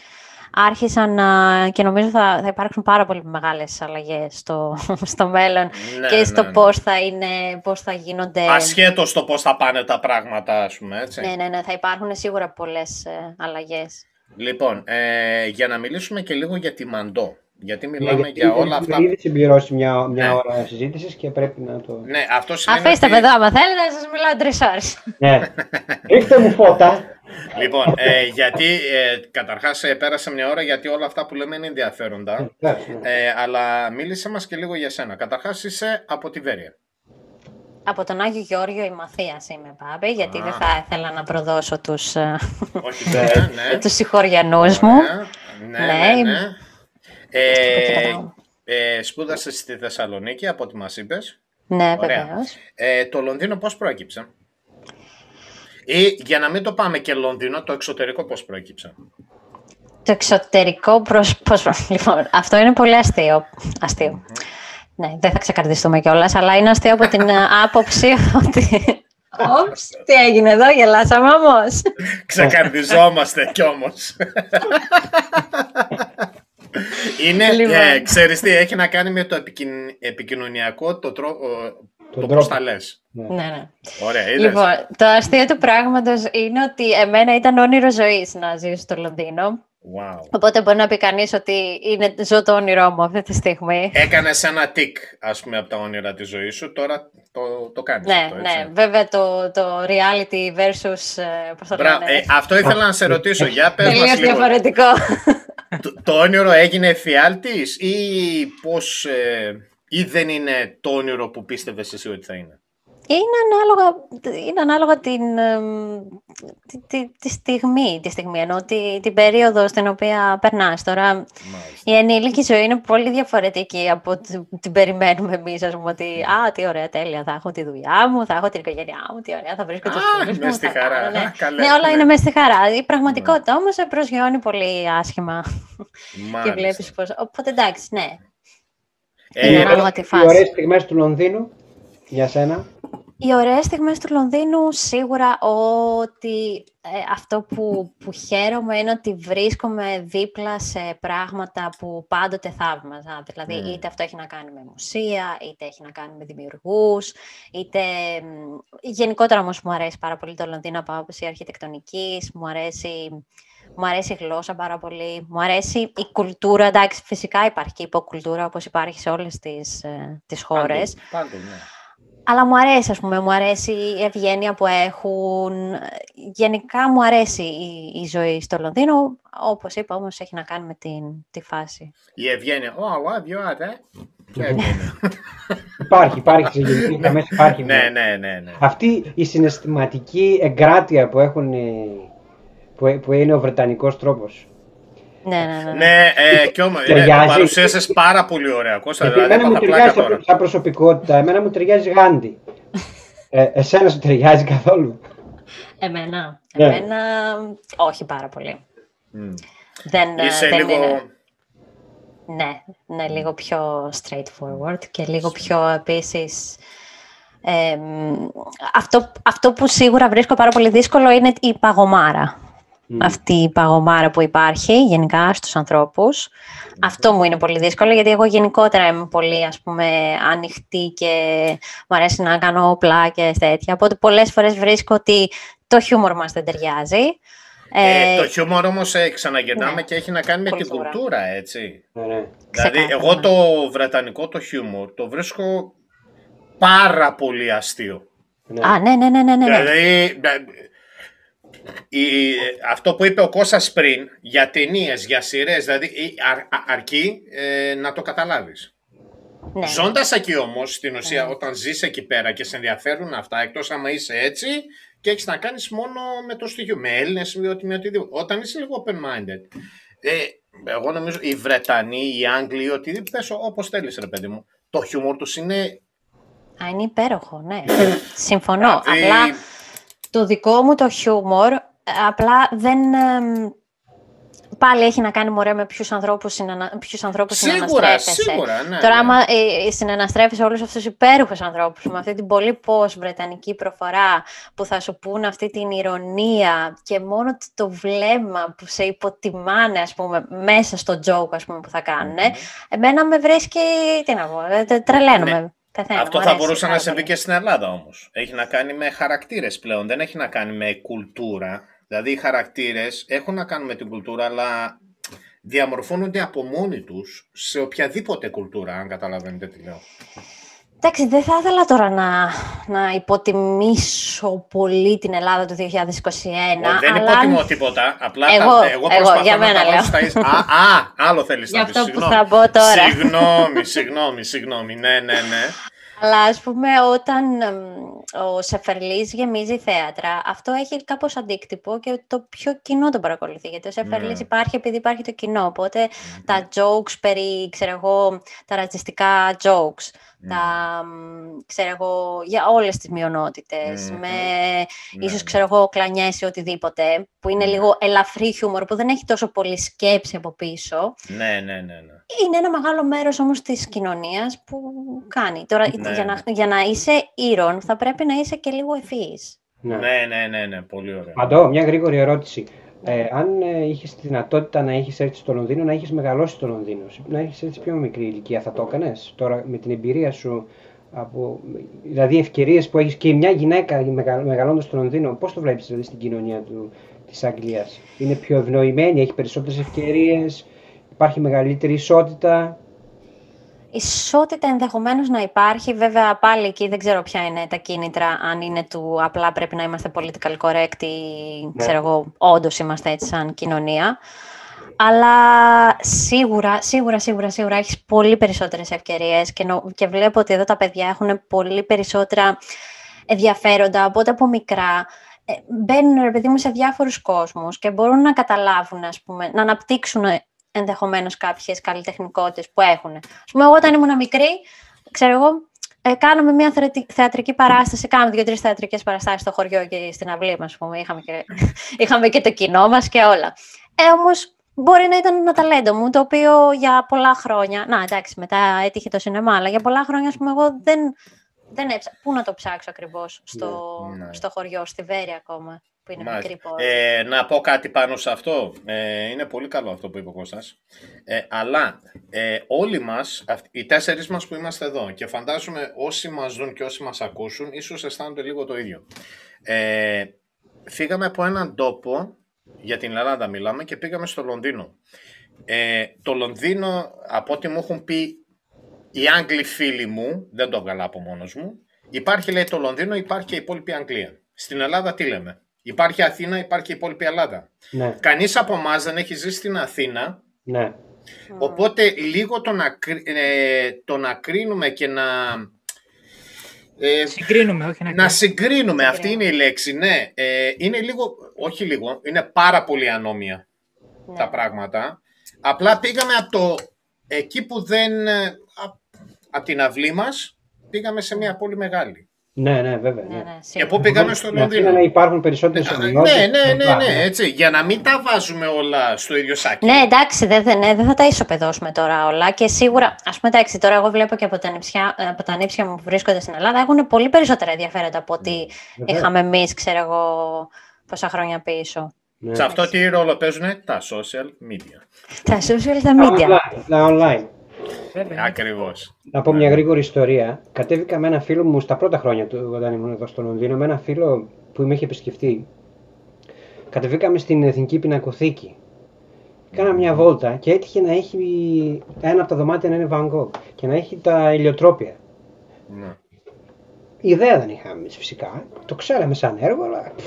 άρχισαν να, και νομίζω θα, θα υπάρξουν πάρα πολύ μεγάλες αλλαγές στο, στο μέλλον Ναι, και στο ναι, ναι. πώς θα είναι, πώς θα γίνονται... Ασχέτως το πώς θα πάνε τα πράγματα, ας πούμε, έτσι. Ναι, ναι, ναι, θα υπάρχουν σίγουρα πολλές ε, αλλαγές. Λοιπόν, ε, για να μιλήσουμε και λίγο για τη Μαντό. Γιατί Ναι, μιλάμε γιατί για όλα έχουμε αυτά. ήδη συμπληρώσει μια, μια Ναι. ώρα συζήτησης και πρέπει να το. Ναι, αυτό σημαίνει Αφήστε ότι- με εδώ, άμα θέλετε, να σας μιλάω τρεις ώρες. ναι. Ρίχτε μου φώτα. Λοιπόν, ε, γιατί ε, καταρχάς ε, πέρασε μια ώρα γιατί όλα αυτά που λέμε είναι ενδιαφέροντα. Εντάξει, ναι. Ε, αλλά μίλησε μας και λίγο για σένα. Καταρχάς είσαι από τη Βέρεια. Από τον Άγιο Γεώργιο η Μαθίας είμαι, Πάπη, γιατί Α. δεν θα ήθελα να προδώσω τους, ε, Όχι, Βέρεια, ναι. τους συγχωριανούς μου. Ωραία. Ναι, ναι, Ναι. ναι. Ε, Κοίταγα. ε, σπούδασες στη Θεσσαλονίκη, από ό,τι μας είπες. Ναι, Ωραία. βεβαίως. Ε, το Λονδίνο πώς προέκυψε; Ή για να μην το πάμε και Λονδίνο, το εξωτερικό πώς προέκυψε; Το εξωτερικό προς... πώς- Λοιπόν, αυτό είναι πολύ αστείο. Αστείο. Ναι, δεν θα ξεκαρδιστούμε κιόλας, αλλά είναι αστείο από την ε, άποψη ότι... Όψ, τι έγινε εδώ, γελάσαμε όμως. Ξεκαρδιζόμαστε κι όμως. Είναι, Λοιπόν. ε, ξέρεις τι, έχει να κάνει με το επικοιν- επικοινωνιακό, το, τρό, ο- το τρόπο. πώς τα λες. ναι, ναι. Ωραία, είδες. Λοιπόν, το αστείο του πράγματος είναι ότι εμένα ήταν όνειρο ζωής να ζήσω στο Λονδίνο. Wow. Οπότε μπορεί να πει κανείς ότι είναι, ζω το όνειρό μου αυτή τη στιγμή. Έκανες ένα τικ, ας πούμε, από τα όνειρα της ζωής σου, τώρα το, το κάνεις ναι, αυτό, έτσι. ναι. Βέβαια το, το reality versus... ε, Πώς το Μπρα- λένε. ε, αυτό ήθελα να σε ρωτήσω, για πες Τελείως μας λίγο. διαφορετικό. Το, το όνειρο έγινε εφιάλτης ή πώς, ε, ή δεν είναι το όνειρο που πίστευες εσύ ότι θα είναι; Είναι ανάλογα, είναι ανάλογα την, εμ, τη, τη, τη στιγμή, τη στιγμή, ενώ τη, την περίοδο στην οποία περνάς. Τώρα, Μάλιστα. η ενήλικη ζωή είναι πολύ διαφορετική από ό,τι την περιμένουμε εμείς, ας πούμε, ότι «Α, τι ωραία, τέλεια, θα έχω τη δουλειά μου, θα έχω την οικογένειά μου, τι ωραία, θα βρίσκω τους Α, φίλους μες μου, στη θα χαρά. κάνω», ναι. Α, καλέ, ναι, όλα ναι. είναι μέσα στη χαρά. Η πραγματικότητα όμως σε προσγειώνει πολύ άσχημα και Μάλιστα. βλέπεις πώς... Οπότε εντάξει, ναι. Ε, Είναι ανάλογα τη Οι φάση. ωραίες στιγμές του Λονδίνου για σένα; Οι ωραίες στιγμές του Λονδίνου σίγουρα ότι ε, αυτό που, που χαίρομαι είναι ότι βρίσκομαι δίπλα σε πράγματα που πάντοτε θαύμαζα. Δηλαδή Mm. είτε αυτό έχει να κάνει με μουσεία, είτε έχει να κάνει με δημιουργούς, είτε... μ, Γενικότερα όμως μου αρέσει πάρα πολύ το Λονδίνο από άποψη αρχιτεκτονικής, μου αρέσει... Μου αρέσει η γλώσσα πάρα πολύ, μου αρέσει η κουλτούρα, εντάξει φυσικά υπάρχει και υποκουλτούρα όπως υπάρχει σε όλες τις, ε, τις χώρες. Πάντου, πάντου, ναι. Αλλά μου αρέσει, ας πούμε, μου αρέσει η ευγένεια που έχουν. Γενικά μου αρέσει η, η ζωή στο Λονδίνο. Όπως είπα, όμως έχει να κάνει με την, τη φάση. Η ευγένεια. Ω, what you are, ε. Ποια ευγένεια. Υπάρχει, υπάρχει σε γενικές γραμμές, υπάρχει. Ναι, ναι, ναι, ναι. Αυτή η συναισθηματική εγκράτεια που έχουν οι- που, που είναι ο βρετανικός τρόπος. Ναι, ναι, ναι. Ναι, ε, κι όμως, ε, Ταιριάζει. το παρουσίασες πάρα πολύ ωραία, Κώστα, Γιατί δηλαδή εμένα μου έπαθα ταιριάζει πλάκα σαν, τώρα. σαν προσωπικότητα, εμένα μου ταιριάζει Γάντι. Ε, εσένα σου ταιριάζει καθόλου. Εμένα, Ναι. εμένα, όχι πάρα πολύ. Μμ. Δεν, ε, Είσαι δεν λίγο... είναι- Ναι, ναι, λίγο πιο straightforward και λίγο πιο επίσης... εμ, αυτό, αυτό που σίγουρα βρίσκω πάρα πολύ δύσκολο είναι η παγωμάρα. Αυτή η παγωμάρα που υπάρχει γενικά στους ανθρώπους. Αυτό μου είναι πολύ δύσκολο γιατί εγώ γενικότερα είμαι πολύ ας πούμε ανοιχτή και μου αρέσει να κάνω πλάκες τέτοια. Οπότε πολλές φορές βρίσκω ότι το χιούμορ μας δεν ταιριάζει. Ε, Ε, το χιούμορ όμως ε, ξαναγυρνάμε ναι. και έχει να κάνει με Πολύ την σοβαρά. κουλτούρα, έτσι. Ναι, ναι. Δηλαδή, Ξεκάθαρα, εγώ ναι. το βρετανικό το χιούμορ το βρίσκω πάρα πολύ αστείο. ναι. Α, ναι, ναι, ναι, ναι, ναι. ναι. Δηλαδή, ε, η- αυτό που είπε ο Κώστας πριν για ταινίες, για σειρές, δηλαδή η- αρ- α- αρκεί ε, να το καταλάβεις. ναι. Ζώντας εκεί όμως, στην ουσία, όταν ζεις εκεί πέρα και σε ενδιαφέρουν αυτά, εκτός άμα είσαι έτσι και έχεις να κάνεις μόνο με το στοιχείο, με Έλληνες ή οτι- με οτιδήποτε. Όταν είσαι λίγο open-minded, ε, εγώ νομίζω οι Βρετανοί, οι Άγγλοι, οτιδήποτε, πες όπως θέλεις ρε παιδί μου, το χιούμορ τους είναι... Α, είναι υπέροχο, ναι. Συμφωνώ. δηλαδή, Απλά το δικό μου το χιούμορ, ε, απλά δεν... εμ, πάλι έχει να κάνει μωρέ με ποιους ανθρώπους, συνανα... ποιους ανθρώπους Σίγουρα, συναναστρέφεσαι. σίγουρα, ναι. Τώρα, ναι. άμα ε, συναναστρέφεσαι όλους αυτούς τους υπέροχους ανθρώπους με αυτή την πολύ πώς βρετανική προφορά που θα σου πούν αυτή την ηρωνία και μόνο το- το βλέμμα που σε υποτιμάνε, ας πούμε, μέσα στο joke, ας πούμε, που θα κάνουν, εμένα με βρίσκει, τι να πω, ε, τε- τρελαίνομαι. Πεθαίνω, Αυτό μου θα αρέσει μπορούσε να πάρα συμβεί πολύ. και στην Ελλάδα όμως. Έχει να κάνει με χαρακτήρες πλέον, δεν έχει να κάνει με κουλτούρα. Δηλαδή οι χαρακτήρες έχουν να κάνουν με την κουλτούρα, αλλά διαμορφώνονται από μόνοι τους σε οποιαδήποτε κουλτούρα, αν καταλαβαίνετε τι λέω. Εντάξει, δεν θα ήθελα τώρα να, να υποτιμήσω πολύ την Ελλάδα του 2021. δεν αλλά... υποτιμώ τίποτα. Απλά εγώ, τα, εγώ προσπαθώ για να μένα τα λέω. βάλω στα ίσα. Α, α, άλλο θέλεις Για να πεις. αυτό που Συγγνώμη. θα πω τώρα. Συγγνώμη, συγγνώμη, συγγνώμη. Ναι, ναι, ναι. Αλλά ας πούμε όταν εμ, ο Σεφερλής γεμίζει θέατρα, αυτό έχει κάπως αντίκτυπο και το πιο κοινό τον παρακολουθεί. Γιατί ο Σεφερλής Ναι. υπάρχει επειδή υπάρχει το κοινό. Οπότε τα jokes περί, ξέρω εγώ, τα ρατσιστικά jokes, τα, μ, ξέρω εγώ, για όλες τις μειονότητες, Μμμ. με Ναι, ίσως, ναι. ξέρω εγώ, κλανιές ή οτιδήποτε, που είναι Ναι. λίγο ελαφρύ χιούμορ, που δεν έχει τόσο πολύ σκέψη από πίσω. Ναι, ναι, ναι, ναι. Είναι ένα μεγάλο μέρος όμως της κοινωνίας που κάνει. Τώρα, Ναι. για, να, για να είσαι ήρων, θα πρέπει να είσαι και λίγο ευφύης. Ναι. Ναι, ναι, ναι, ναι, πολύ ωραία. Μαντώ, μια γρήγορη ερώτηση. Ε, αν ε, είχες τη δυνατότητα να έχεις έρθει στο Λονδίνο, να έχεις μεγαλώσει στο Λονδίνο, να έχεις έρθει σε πιο μικρή ηλικία, θα το έκανες τώρα με την εμπειρία σου, από, δηλαδή ευκαιρίες που έχεις και μια γυναίκα μεγαλώντας στο Λονδίνο, πώς το βλέπεις δηλαδή στην κοινωνία του, της Αγγλίας; Είναι πιο ευνοημένη, έχει περισσότερες ευκαιρίες, υπάρχει μεγαλύτερη ισότητα; Ισότητα ενδεχομένως να υπάρχει, βέβαια πάλι εκεί δεν ξέρω ποια είναι τα κίνητρα, αν είναι του απλά πρέπει να είμαστε political correct ή ξέρω εγώ, όντως είμαστε έτσι σαν κοινωνία. Αλλά σίγουρα, σίγουρα, σίγουρα, σίγουρα έχεις πολύ περισσότερες ευκαιρίες και, νο- και βλέπω ότι εδώ τα παιδιά έχουν πολύ περισσότερα ενδιαφέροντα, οπότε από μικρά ε, μπαίνουν, ρε παιδί μου, σε διάφορους κόσμους και μπορούν να καταλάβουν, ας πούμε, να αναπτύξουν ενδεχομένως κάποιες καλλιτεχνικότητες που έχουν. Ας πούμε, εγώ όταν ήμουν μικρή, ξέρω εγώ, ε, κάναμε μια θεατρική- θεατρική παράσταση, κάναμε δύο-τρεις θεατρικές παραστάσεις στο χωριό και στην αυλή μας, ας πούμε, είχαμε και, είχαμε και το κοινό μας και όλα. Ε, όμως, μπορεί να ήταν ένα ταλέντο μου, το οποίο για πολλά χρόνια, να εντάξει, μετά έτυχε το σινεμά, αλλά για πολλά χρόνια, ας πούμε, εγώ δεν, δεν έψα... Πού να το ψάξω ακριβώς, στο, Ναι, ναι. στο χωριό, στη Βέρεια ακόμα, που είναι Μάλιστα. μικρή πόλη. Ε, να πω κάτι πάνω σε αυτό. Ε, είναι πολύ καλό αυτό που είπε ο Κώστας. Ε, αλλά ε, όλοι μας, αυτ- οι τέσσερις μας που είμαστε εδώ και φαντάζομαι όσοι μας δουν και όσοι μας ακούσουν, ίσως αισθάνονται λίγο το ίδιο. Ε, φύγαμε από έναν τόπο, για την Ελλάδα μιλάμε, και πήγαμε στο Λονδίνο. Ε, το Λονδίνο, από ό,τι μου έχουν πει οι Άγγλοι φίλοι μου, δεν το έβγαλα από μόνος μου, υπάρχει λέει το Λονδίνο, υπάρχει και η υπόλοιπη Αγγλία. Στην Ελλάδα τι λέμε; Υπάρχει Αθήνα, υπάρχει η υπόλοιπη Ελλάδα. Ναι, Κανείς από εμάς δεν έχει ζήσει στην Αθήνα, ναι. οπότε λίγο το να, κρι- ε, το να κρίνουμε και να... Ε, Συγκρίνουμε, όχι να να κρίνουμε. συγκρίνουμε, αυτή Συγκρίνουμε. είναι η λέξη, ναι. Ε, είναι λίγο, όχι λίγο, είναι πάρα πολύ ανώμια Ναι. τα πράγματα. Απλά πήγαμε από το εκεί που δεν, ε, από την αυλή μας, πήγαμε σε μια πολύ μεγάλη. Ναι, ναι, βέβαια. Ναι, Ναι. ναι, Και σίγουρα. πού πήγαμε στο Στην Αθήνα Λονδίνο; να υπάρχουν περισσότερε Ναι, ναι, ναι, ναι, ναι, έτσι, για να μην τα βάζουμε όλα στο ίδιο σάκι. Ναι, εντάξει, δεν, δεν, ναι, δεν θα τα ισοπεδώσουμε τώρα όλα. Και σίγουρα, ας πούμε, εντάξει, τώρα εγώ βλέπω και από τα, νηψιά, από τα νύψια μου που βρίσκονται στην Ελλάδα έχουν πολύ περισσότερα ενδιαφέροντα από ό,τι Βεβαίως. είχαμε εμείς, ξέρω εγώ, πόσα χρόνια πίσω. Ναι. Σε αυτό τι ρόλο παίζουν τα social media; Τα social, τα Τα media. online, τα online. Βέβαια. Ακριβώς. Να πω μια γρήγορη ιστορία. Κατέβηκα με ένα φίλο μου στα πρώτα χρόνια του, όταν ήμουν εδώ στο Λονδίνο, με ένα φίλο που με είχε επισκεφτεί. Κατεβήκαμε στην Εθνική Πινακοθήκη. Κάναμε μια βόλτα και έτυχε να έχει ένα από τα δωμάτια να είναι Van Gogh και να έχει τα ηλιοτρόπια. Ναι. Ιδέα δεν είχαμε εμείς φυσικά. Το ξέραμε σαν έργο, αλλά πφ,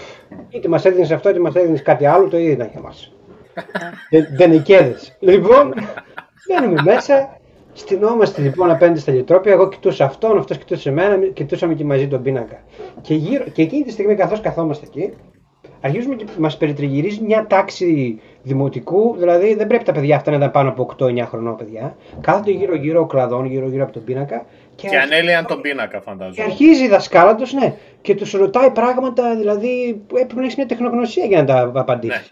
είτε μας έδινες αυτό είτε μας έδινες κάτι άλλο, το ίδιο ήταν για μας. δεν, δεν εκέδες. Λοιπόν, μπαίνουμε μέσα, στυνόμαστε λοιπόν απέναντι στα λιτρόπια. Εγώ κοιτούσα αυτόν, αυτός κοιτούσε εμένα, κοιτούσαμε και μαζί τον πίνακα. Και, γύρω, και εκείνη τη στιγμή, καθώς καθόμαστε εκεί, αρχίζουμε και μας περιτριγυρίζει μια τάξη δημοτικού. Δηλαδή, δεν πρέπει τα παιδιά αυτά να ήταν πάνω από 8-9 χρονών παιδιά. Κάθονται γύρω-γύρω κλαδών, γύρω-γύρω από τον πίνακα. Και, Και ανέλυαν τον πίνακα, και φαντάζομαι. αρχίζει η δασκάλα του, ναι, και τους ρωτάει πράγματα δηλαδή που έπρεπε να έχεις μια τεχνογνωσία για να τα απαντήσεις.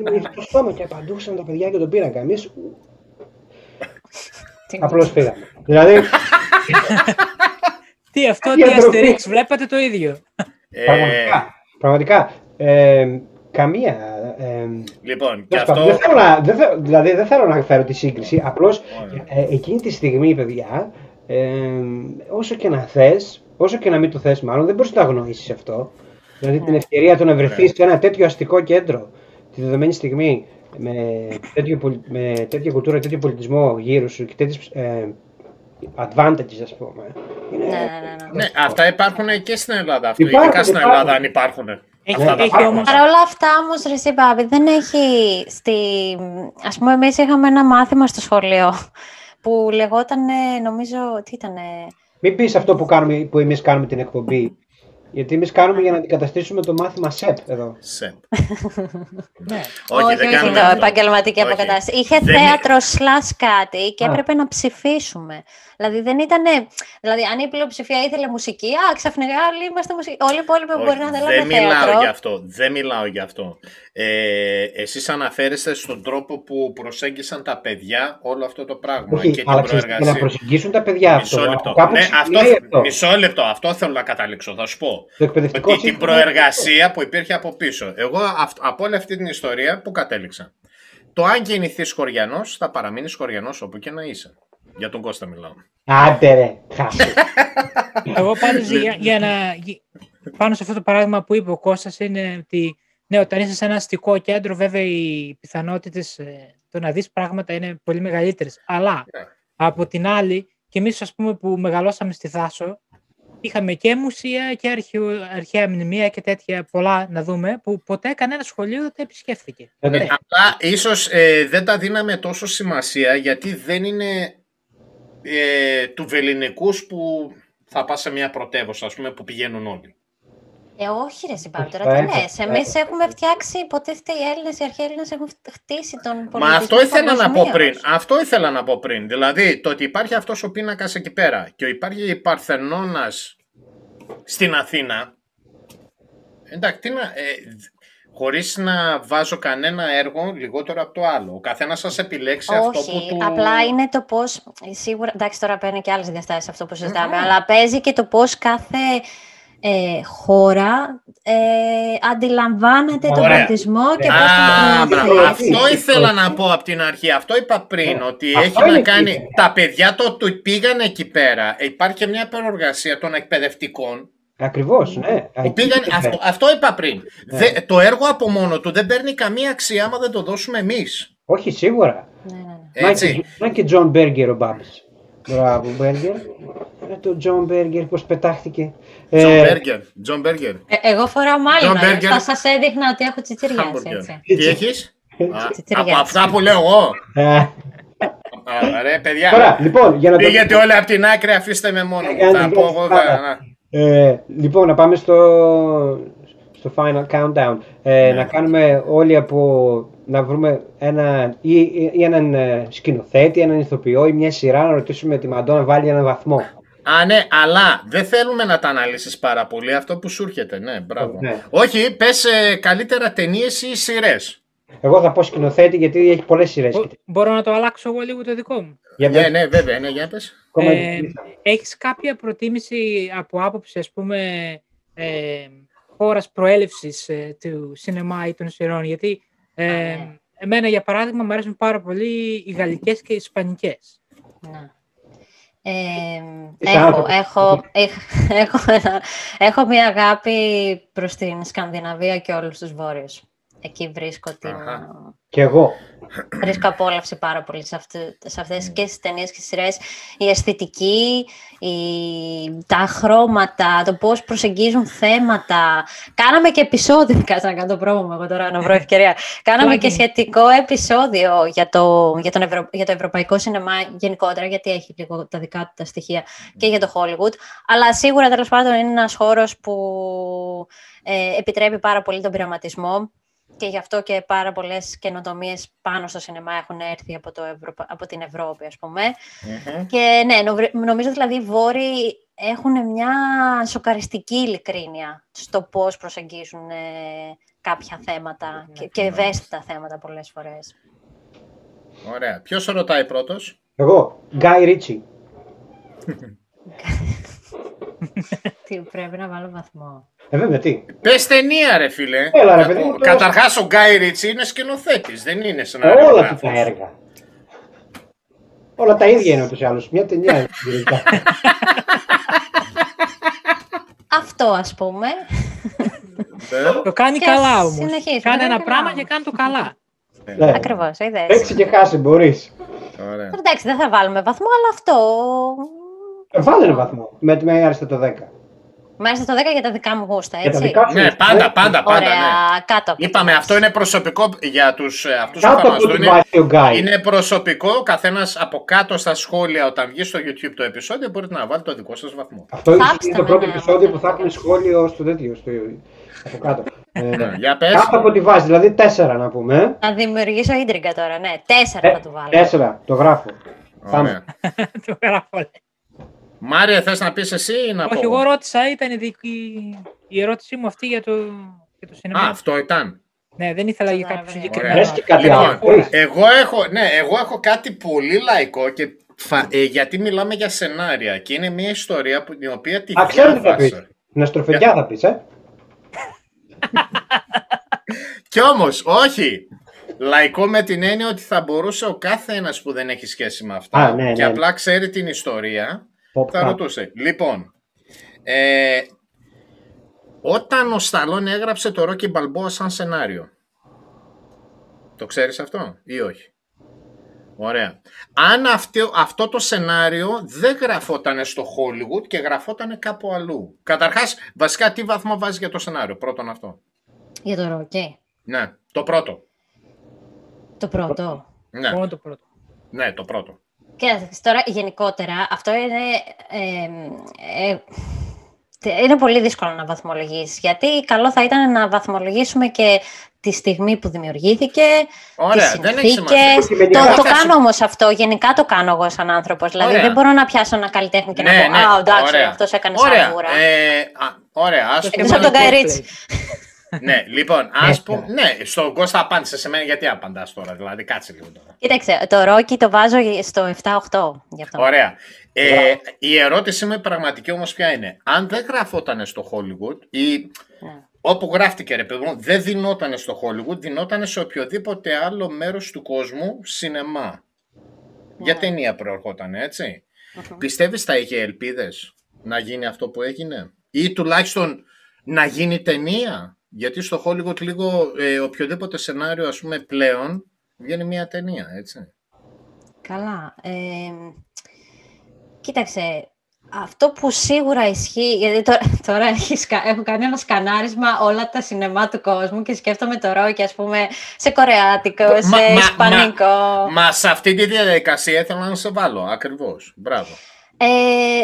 Είχαμε στο στόμα και απαντούσαν τα παιδιά και τον πίνακα. Εμείς Τι- απλώς φύγαμε. δηλαδή, Τι αυτό, Τι τι ανθρωπή. Asterix, βλέπατε το ίδιο; Ε, πραγματικά. πραγματικά ε, καμία. Ε, λοιπόν, και τέλος πάντων, αυτό... δεν θέλω να, δεν θέλω- δηλαδή δεν θέλω να φέρω τη σύγκριση, απλώς Ωραία. ε, εκείνη τη στιγμή, παιδιά, ε, όσο και να θες, όσο και να μην το θες μάλλον, δεν μπορείς να το αγνοήσεις αυτό. Δηλαδή την ευκαιρία του να βρεθείς Ναι. σε ένα τέτοιο αστικό κέντρο τη δεδομένη στιγμή, με, τέτοιο, πολι- με τέτοια κουλτούρα, τέτοιο πολιτισμό γύρω σου και τέτοιες ε, advantages, ας πούμε. Είναι, Ναι, ναι, ναι, ναι. Ναι, αυτά υπάρχουν και στην Ελλάδα. Αυτό, Υπάρχουν, ειδικά στην υπάρχουν. Ελλάδα αν υπάρχουν. Έχει, Αυτά τα έχει πράγματα. όμως... Παρ' όλα αυτά όμως, ρε εσύ, Μπάμπη, δεν έχει στη... Ας πούμε, εμείς είχαμε ένα μάθημα στο σχολείο που λεγόταν, νομίζω, τι ήταν, Μην πεις αυτό που, κάνουμε, που εμείς κάνουμε την εκπομπή. Γιατί εμείς κάνουμε για να αντικαταστήσουμε το μάθημα ΣΕΠ εδώ. Σε. Ναι. Όχι, δεν κάνουμε το αυτό. επαγγελματική Όχι. αποκατάσταση. Είχε Δεν θέατρο σλάς κάτι και Α. έπρεπε να ψηφίσουμε. Δηλαδή δεν ήταν. Δηλαδή, αν η πλειοψηφία ήθελε μουσική, α, ξαφνικά όλοι είμαστε μουσική. Όλοι οι υπόλοιποι Όχι, μπορεί να δεν θέλουν μιλάω θέατρο. για αυτό. Δεν μιλάω για αυτό. Ε, εσείς αναφέρεστε στον τρόπο που προσέγγισαν τα παιδιά όλο αυτό το πράγμα Όχι, και την αλλά ξέρεις, για να προεργασία. προσεγγίσουν τα παιδιά Μισό αυτό. λεπτό. από Κάπου Ναι, αυτό, ξεκινάει αυτό. μισό λεπτό. Αυτό θέλω να καταλήξω. Θα σου πω. Το εκπαιδευτικό Ότι την σύστημα- προεργασία που υπήρχε από πίσω. Εγώ αυ- από όλη αυτή την ιστορία που κατέληξα; Το αν γεννηθείς χωριανός, θα παραμείνεις χωριανός όπου και να είσαι. Για τον Κώστα μιλάω. Άντε ρε, χάσε. Εγώ πάντως για, για να... γι- Πάνω σε αυτό το παράδειγμα που είπε ο Κώστας είναι ότι ναι, όταν είσαι σε ένα αστικό κέντρο βέβαια οι πιθανότητες ε, το να δεις πράγματα είναι πολύ μεγαλύτερες. Αλλά Ναι. από την άλλη και εμείς ας πούμε που μεγαλώσαμε στη Θάσο είχαμε και μουσεία και αρχαιο, αρχαία μνημεία και τέτοια πολλά να δούμε που ποτέ κανένα σχολείο δεν τα επισκέφθηκε. Ε, ναι. Ε, απλά ίσως ε, δεν τα δίναμε τόσο σημασία γιατί δεν είναι ε, του βεληνικούς που θα πας σε μια πρωτεύουσα, ας πούμε, που πηγαίνουν όλοι. Ε, όχι, ρε Συμπάρ, τώρα Θα τι έπρεπε, λες. θα Εμείς έπρεπε. έχουμε φτιάξει, υποτίθεται οι Έλληνες, οι αρχαίοι Έλληνες έχουν χτίσει τον πολιτισμό Μα αυτό ήθελα να πω παγκοσμίως. πριν. Αυτό ήθελα να πω πριν. Δηλαδή, το ότι υπάρχει αυτός ο πίνακας εκεί πέρα και υπάρχει η Παρθενώνας στην Αθήνα. Εντάξει, τι να... Ε, χωρίς να βάζω κανένα έργο λιγότερο από το άλλο. Ο καθένας σας επιλέξει αυτό Όχι, που του... απλά είναι το πώς. Σίγουρα, εντάξει, τώρα παίρνει και άλλες διαστάσεις αυτό που συζητάμε, αλλά παίζει και το πώς κάθε ε, χώρα ε, αντιλαμβάνεται τον Ωραία. πολιτισμό και Α, πώς Α, τον μπράβο. προωθεί. Αυτό ήθελα να πω από την αρχή. Αυτό είπα πριν. Ναι. Ότι Αυτό έχει να είναι κάνει. εκεί. Τα παιδιά το του πήγαν εκεί πέρα. Ε, Υπάρχει και μια προεργασία των εκπαιδευτικών. Ακριβώς, ναι. Που Εκεί πήγαν, είναι. αυτό, αυτό είπα πριν. Δε- το έργο από μόνο του δεν παίρνει καμία αξία άμα δεν το δώσουμε εμείς. Όχι, σίγουρα. Ναι, ναι, ναι. Να Έτσι. και- Να και Τζον Μπέργκερ ο Μπάμπης. Μπράβο, Μπέργκερ. Ε, το Τζον Μπέργκερ πώς πετάχτηκε. Τζον Ε, Μπέργκερ. Τζον Μπέργκερ. Ε, εγώ φοράω μάλλον. John Berger. Θα σας έδειχνα ότι έχω τσιτσιριάσει, Χάμπουργκερ. έτσι. Τι έχεις; Τσιτσιριάς. Από αυτά που λέω εγώ. ε, Α, Ρε παιδιά. Τώρα, λοιπόν, για να το... Πήγατε όλοι από την άκρη, αφήστε με μόνο. μου. Έκανε Θα την πω πρώτη εγώ. Φορά. θα- να. Ε, λοιπόν, να πάμε στο, στο final countdown. Ε, Να κάνουμε όλοι από... Να βρούμε ένα, ή, ή- ή έναν ε, σκηνοθέτη, έναν ηθοποιό ή μια σειρά να ρωτήσουμε τη Μαντώ να βάλει έναν βαθμό. Α, ναι, αλλά δεν θέλουμε να τα αναλύσεις πάρα πολύ αυτό που σου έρχεται. Ναι, μπράβο. Ναι. Όχι, πες ε, καλύτερα ταινίες ή σειρές. Εγώ θα πω σκηνοθέτη γιατί έχει πολλές σειρές. Μπο- Μπορώ να το αλλάξω εγώ λίγο το δικό μου; Για Ναι, πες, ναι, βέβαια, ναι, για πες. ακόμα Ε, δεν- έχεις κάποια προτίμηση από άποψη, ας πούμε, ε, χώρας προέλευσης ε, του σινεμά ή των σειρών, γιατί ε, ναι. εμένα, για παράδειγμα, μου αρέσουν πάρα πολύ οι γαλλικές και οι ισπανικές. Ναι. Ε, Είσαι έχω, άνθρωπος. έχω, έχ- έχω, ένα- έχω μια αγάπη προς την Σκανδιναβία και όλους τους βόρειους. Εκεί βρίσκω, την, Αχα. Και εγώ. βρίσκω απόλαυση πάρα πολύ σε, αυτές, σε αυτές και τις ταινίες και τις σειρές. Η αισθητική, η, τα χρώματα, το πώς προσεγγίζουν θέματα. Κάναμε και επεισόδιο, κάτσε να κάνω το πρόμο εγώ τώρα να βρω ευκαιρία. Κάναμε και Plugging. σχετικό επεισόδιο για το, για, τον Ευρω- για το ευρωπαϊκό σινεμά γενικότερα, γιατί έχει λίγο τα δικά του τα στοιχεία και για το Hollywood. Αλλά σίγουρα τέλος πάντων είναι ένας χώρος που ε, επιτρέπει πάρα πολύ τον πειραματισμό και γι' αυτό και πάρα πολλές καινοτομίες πάνω στο σινεμά έχουν έρθει από, το Ευρωπα- από την Ευρώπη, ας πούμε. Μμμ. Και ναι, νοβρι- νομίζω δηλαδή οι Βόρειοι έχουν μια σοκαριστική ειλικρίνεια στο πώς προσεγγίζουν ε, κάποια θέματα και, και ευαίσθητα θέματα πολλές φορές. Ωραία. Ποιος ρωτάει πρώτος; Εγώ. Γκάι Ρίτσι. Τι πρέπει να βάλω βαθμό. Ε, βέβαια, τι; Πες ταινία ρε φίλε. Έλα, ρε, παιδί μου, πες. Καταρχάς ο Γκάι Ρίτσι είναι σκηνοθέτης, δεν είναι Όλα σενάριογράφος. του τα έργα. Όλα τα ίδια είναι ούτως ή άλλως. Μια ταινία είναι. γενικά. Αυτό ας πούμε. Ε, Το κάνει Και καλά όμως. συνεχίζουμε, Κάνει κάνει ένα καλά. πράγμα και κάνει το καλά. Ναι. Ακριβώς, είδες. Παίξει και χάσει, μπορείς. Ωραία. Εντάξει, δεν θα βάλουμε βαθμό, αλλά αυτό... Βάλε ένα βαθμό. Με, με άριστα το 10. Μάλιστα το 10 για τα δικά μου γούστα, Για τα έτσι. δικά σου. Ναι, γούστα, πάντα, ε. πάντα, πάντα. Ωραία, Ναι. κάτω. από Είπαμε, το αυτό είναι προσωπικό για τους ε, αυτούς που Κάτω θα από μας το δουν. βάζει ο Γκάι. Είναι προσωπικό, ο καθένας από κάτω στα σχόλια όταν βγει στο YouTube το επεισόδιο μπορείτε να βάλετε το δικό σας βαθμό. Αυτό ίσως Θάψτε είναι το με, πρώτο ναι, επεισόδιο ναι, που θα ναι. έχουμε σχόλιο στο τέτοιο, στο, από κάτω. Ε, Ναι, Για πες. κάτω από τη βάση, δηλαδή 4 να πούμε. ε. Να δημιουργήσω ίντριγκα τώρα, ναι. Τέσσερα Ε, θα του βάλω. 4, το γράφω. Πάμε. Ωραία. το γράφω. Λέει. Μάρια, θες να πεις εσύ ή να Όχι, πω. εγώ; ρώτησα, ήταν η, δική- η ερώτησή μου αυτή για το, για το σινεμά. Α, αυτό ήταν. Ναι, δεν ήθελα για Ωραία, κάποιο ωραία. συγκεκριμένο. Πες και κάτι Λοιπόν, άλλο. Πες. εγώ έχω, ναι, εγώ έχω κάτι πολύ λαϊκό και φα- ε, γιατί μιλάμε για σενάρια και είναι μια ιστορία που, την οποία τη Α, ξέρω τι θα διάβασα. πεις. Την αστροφεντιά θα πεις, ε. Κι όμως, όχι. Λαϊκό με την έννοια ότι θα μπορούσε ο κάθε ένας που δεν έχει σχέση με αυτά Α, ναι, και ναι. απλά ξέρει την ιστορία, Pop θα up. ρωτούσε. Λοιπόν, ε, όταν ο Σταλόν έγραψε το Rocky Balboa σαν σενάριο, το ξέρεις αυτό ή όχι; Ωραία. Αν αυτό, αυτό το σενάριο δεν γραφόταν στο Hollywood και γραφόταν κάπου αλλού. Καταρχάς, βασικά τι βαθμό βάζει για το σενάριο, πρώτον αυτό; Για το ροκέ. Ναι, το πρώτο. Το πρώτο. Ναι, Μόνο το πρώτο. ναι, το πρώτο. Κοίταξε, τώρα γενικότερα αυτό είναι, ε, ε, τε- είναι πολύ δύσκολο να βαθμολογήσεις, γιατί καλό θα ήταν να βαθμολογήσουμε και τη στιγμή που δημιουργήθηκε, Ωραία, τις δεν έχεις σημασία. συνθήκες. Το, Εγώ το θα σου- κάνω όμως αυτό, γενικά το κάνω εγώ σαν άνθρωπος. Δηλαδή Ωραία. δεν μπορώ να πιάσω ένα καλλιτέχνη και να Ναι, πω ναι, «Α, εντάξει, ωραία. αυτός έκανε Ωραία, σαβούρα». ε, α, ωραία, ας Το πούμε... Εκτός από τον θέμα Guy είναι Ritchie. cosplay. Ναι, λοιπόν, ας Ναι. πούμε... Ναι, στον Κώστα απάντησε σε μένα, γιατί απαντάς τώρα, δηλαδή, κάτσε λίγο τώρα. Κοίταξε, το Rocky το βάζω στο 7-8 γι' αυτό. Ωραία. Ε, η ερώτηση μου η πραγματική όμως ποια είναι; Αν δεν γραφόταν στο Hollywood ή Ναι. όπου γράφτηκε ρε παιδί μου, δεν δινόταν στο Hollywood, δινόταν σε οποιοδήποτε άλλο μέρος του κόσμου σινεμά. Για Ναι. ταινία προερχόταν, έτσι. Μμμ. Πιστεύεις θα είχε ελπίδες να γίνει αυτό που έγινε; Ή τουλάχιστον να γίνει ταινία; Γιατί στο Hollywood λίγο ε, οποιοδήποτε σενάριο ας πούμε πλέον βγαίνει μια ταινία, έτσι. Καλά. Ε, κοίταξε, αυτό που σίγουρα ισχύει, γιατί τώρα, τώρα έχεις σκα- έχω κάνει ένα σκανάρισμα όλα τα σινεμά του κόσμου και σκέφτομαι το Ρόκι, ας πούμε, σε κορεάτικο, Μα- σε μα- ισπανικό. Μα σε αυτή τη διαδικασία ήθελα να σε βάλω, ακριβώς. Μπράβο. Ε,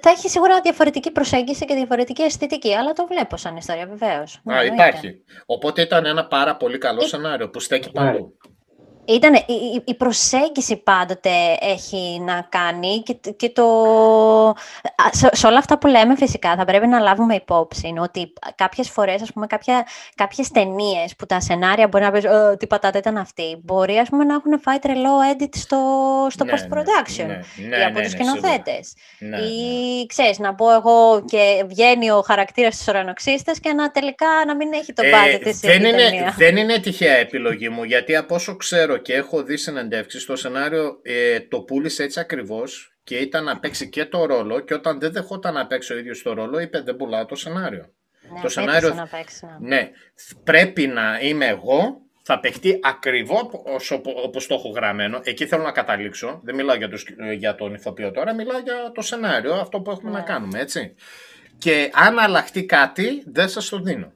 θα έχει σίγουρα διαφορετική προσέγγιση και διαφορετική αισθητική, αλλά το βλέπω σαν ιστορία, βεβαίως. Ναι, Α, εννοείται. υπάρχει. Οπότε ήταν ένα πάρα πολύ καλό σενάριο που στέκει παντού. Ήταν, η, η- η προσέγγιση πάντοτε έχει να κάνει και, και το... α, Σε, σε όλα αυτά που λέμε φυσικά θα πρέπει να λάβουμε υπόψη είναι ότι κάποιες φορές, ας πούμε, κάποια, κάποιες ταινίες που τα σενάρια μπορεί να πεις «Ε, τι πατάτα ήταν αυτή, μπορεί ας πούμε να έχουν φάει τρελό edit στο, στο Ναι, post-production ναι, ναι, ή ναι, από ναι, τους σίγουρα. σκηνοθέτες. Ναι, ή ναι. ξέρεις, να πω εγώ και βγαίνει ο χαρακτήρας της ουρανοξύστας και να τελικά να μην έχει το Ε, budget της η δεν, είναι, ταινία. δεν είναι τυχαία επιλογή μου, γιατί από όσο ξέρω και έχω δει συνεντεύξεις, το σενάριο ε, το πούλησε έτσι ακριβώς και ήταν να παίξει και το ρόλο και όταν δεν δεχόταν να παίξει ο ίδιος το ρόλο είπε δεν πουλάω το σενάριο. Ναι, το σενάριο- απέτησε να παίξει, ναι. Ναι, πρέπει να είμαι εγώ, θα παιχτεί ακριβώς όπως το έχω γραμμένο. Εκεί θέλω να καταλήξω. Δεν μιλάω για, τους, για τον ηθοποιό τώρα, μιλάω για το σενάριο, αυτό που έχουμε Ναι. να κάνουμε, έτσι. Και αν αλλάχτεί κάτι, δεν σας το δίνω.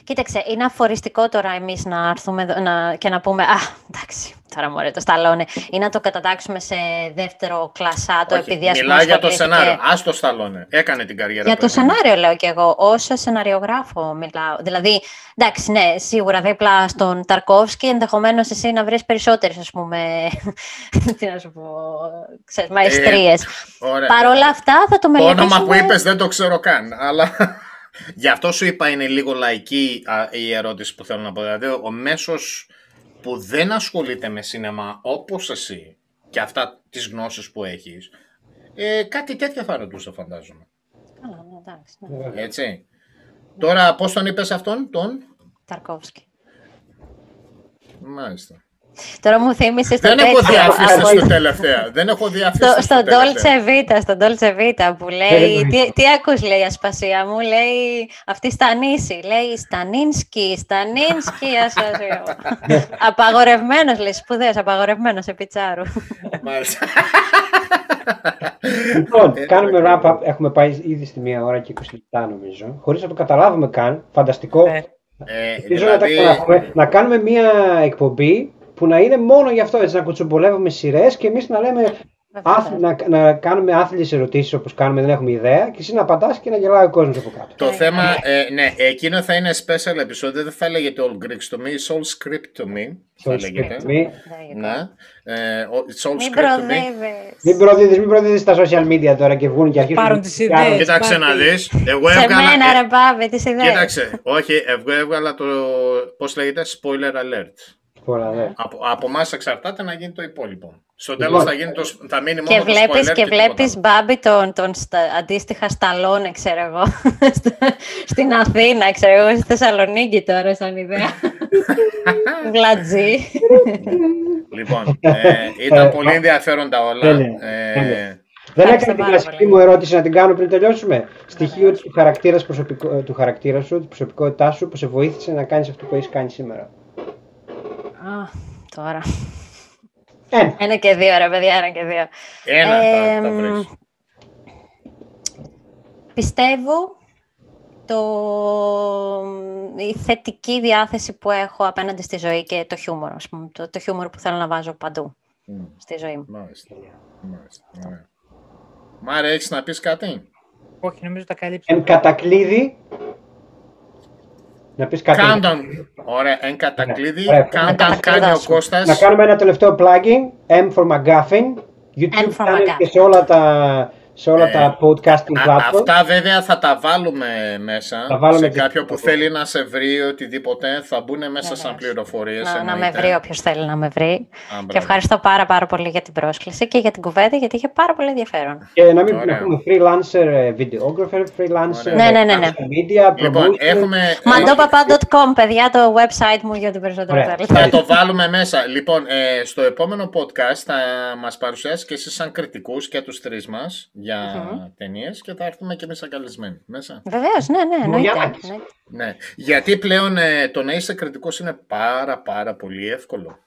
Ναι. Κοίταξε, είναι αφοριστικό τώρα εμείς να έρθουμε εδώ να, και να πούμε «Α, εντάξει, τώρα μωρέ, το σταλώνε» ή να το κατατάξουμε σε δεύτερο κλασάτο Όχι, επειδή ας πούμε μιλάω για το ασχολήθηκε- σενάριο. Ας το σταλώνε. Έκανε την καριέρα Για του, το έκανε. σενάριο λέω και εγώ, ως σεναριογράφο μιλάω. Δηλαδή, εντάξει, ναι, σίγουρα δίπλα στον Ταρκόφσκι ενδεχομένως εσύ να βρεις περισσότερες, ας πούμε, τι να σου πω, ξέρεις, μαεστρίες. Ωραία. Παρ' όλα αυτά θα το Το μελετήσουμε. όνομα που είπες δεν το ξέρω καν, αλλά γι' αυτό σου είπα είναι λίγο λαϊκή α, η ερώτηση που θέλω να πω. Δηλαδή, ο μέσος που δεν ασχολείται με σινεμά όπως εσύ και αυτά τις γνώσεις που έχεις, ε, κάτι τέτοιο θα ρωτούσε φαντάζομαι. Καλά, ναι, εντάξει, ναι. Έτσι. Τώρα πώς τον είπες αυτόν, τον... Ταρκόφσκι. Μάλιστα. Τώρα μου θύμισε στο Δεν έχω τέτοιο. διάφηση από- στο τελευταίο. Δεν έχω διάφηση στο, στο στον τελευταίο. Dolce Vita, στον Dolce Vita που λέει, Περίμενε. τι, τι ακούς λέει Ασπασία μου, λέει αυτή στα νήσι, λέει Στανίνσκι, Στανίνσκι, ασπασία μου. απαγορευμένος λέει, σπουδαίος, απαγορευμένος επί τσάρου. Μάλιστα. Λοιπόν, Ε, κάνουμε ε, wrap-up. Έχουμε πάει ήδη στη μία ώρα και 20 λεπτά νομίζω. Χωρίς να το καταλάβουμε καν. Φανταστικό. Ε, Ε, Ελπίζω να τα δηλαδή, ξαναπούμε. Να κάνουμε μία εκπομπή που να είναι μόνο γι' αυτό. Έτσι, να κουτσομπολεύουμε σειρές και εμείς να λέμε. Άθ, να, να κάνουμε άθλιες ερωτήσεις όπως κάνουμε, δεν έχουμε ιδέα, και εσύ να απαντάς και να γελάει ο κόσμος από κάτω. Το θέμα, ε, ναι, εκείνο θα είναι special episode, δεν θα λέγεται all Greeks to me, it's all script to me, θα So, λέγεται. Μη- Ναι, ε, it's all Μην script to me. προδεύεις. Μην προδίδεις, μην προδίδεις στα social media τώρα και βγουν και αρχίζουν. Πάρουν τις ιδέες. Κοίταξε να Πάρτι. δεις, εγώ Σε έβγαλα... μένα ε, ρε Μπάβη, τις ιδέες. Κοίταξε, όχι, εγώ έβγαλα το, πώς λέγεται, spoiler alert. Πολλά, ναι. Από, από εμάς εξαρτάται να γίνει το υπόλοιπο. Στο Λοιπόν. τέλος θα, γίνει το, θα μείνει μόνο Και το βλέπεις, spoiler και τίποτα βλέπεις άλλο. Μπάμπη τον, τον στα, αντίστοιχα Σταλόνε, ξέρω εγώ, στα- στην Αθήνα, ξέρω εγώ, στη Θεσσαλονίκη τώρα σαν ιδέα. Βλατζή. Λοιπόν, ε, ήταν πολύ ενδιαφέροντα όλα. Τέλεια, Ε, τέλεια. Δεν Ευχαριστώ έκανε την πάρα κλασική πολύ. μου ερώτηση να την κάνω πριν τελειώσουμε. Στοιχείο του χαρακτήρας, προσωπικό, του χαρακτήρα σου, της προσωπικότητάς σου που σε βοήθησε να κάνεις αυτό που έχεις κάνει σήμερα. Α, τώρα. Ένα. Ένα και δύο, ρε παιδιά, ένα και δύο. ένα θα, θα Εμ, βρεις. Πιστεύω το, η θετική διάθεση που έχω απέναντι στη ζωή και το χιούμορ, ας πούμε, το, το χιούμορ που θέλω να βάζω παντού Μμ, στη ζωή μου. Μάλιστα. Μάλιστα. Ωραία. Μάρε, έχεις να πεις κάτι; όχι, νομίζω τα καλύψαμε. Εν κατακλείδη. Να πεις κάτι. Countdown. Ωραία, εν κατακλείδη. Ωραία. Countdown κάνει ο κατακλείδωσουμε. Κώστας. Να κάνουμε ένα τελευταίο plugging. M for McGuffin. YouTube M for channel McGuffin. και σε όλα τα, σε όλα τα podcasting Α- platforms. αυτά βέβαια θα τα βάλουμε μέσα. Τα βάλουμε σε και- κάποιο που θέλει να σε βρει οτιδήποτε θα μπουν μέσα σαν Βεβαίως. πληροφορίες. Να, να με εννοείται. βρει όποιος θέλει να με βρει. Α, Και μπράβο. ευχαριστώ πάρα πάρα πολύ για την πρόσκληση και για την κουβέντα, γιατί είχε πάρα πολύ ενδιαφέρον. Και να μην Ωραία. πούμε freelancer ε, videographer, freelancer Ωραία. Ναι, ναι, ναι, ναι. social media, Λοιπόν, promotion. έχουμε... Mandopapa.com, παιδιά, το website μου για το περισσότερο Ωραία. θέλετε. Θα το βάλουμε μέσα. Λοιπόν, ε, στο επόμενο podcast θα μας παρουσιάσει και εσείς σαν κριτικούς και τους τρεις μας για ταινίες και θα έρθουμε και εμείς σαν καλεσμένοι μέσα. Βεβαίως, ναι, ναι, εννοείται. Μουγιανάκης. εννοείται. Ναι, γιατί πλέον ε, το να είσαι κριτικός είναι πάρα πάρα πολύ εύκολο.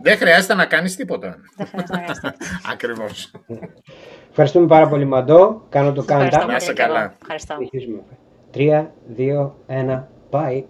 Δεν χρειάζεται να κάνεις τίποτα. Δεν χρειάζεται να κάνεις τίποτα. Ακριβώς. Ευχαριστούμε πάρα πολύ, Μαντό. Κάνω το Ευχαριστώ countdown. Να είσαι πολύ και εγώ. καλά. Ευχαριστώ. Συνεχίζουμε. 3, 2, 1, bye.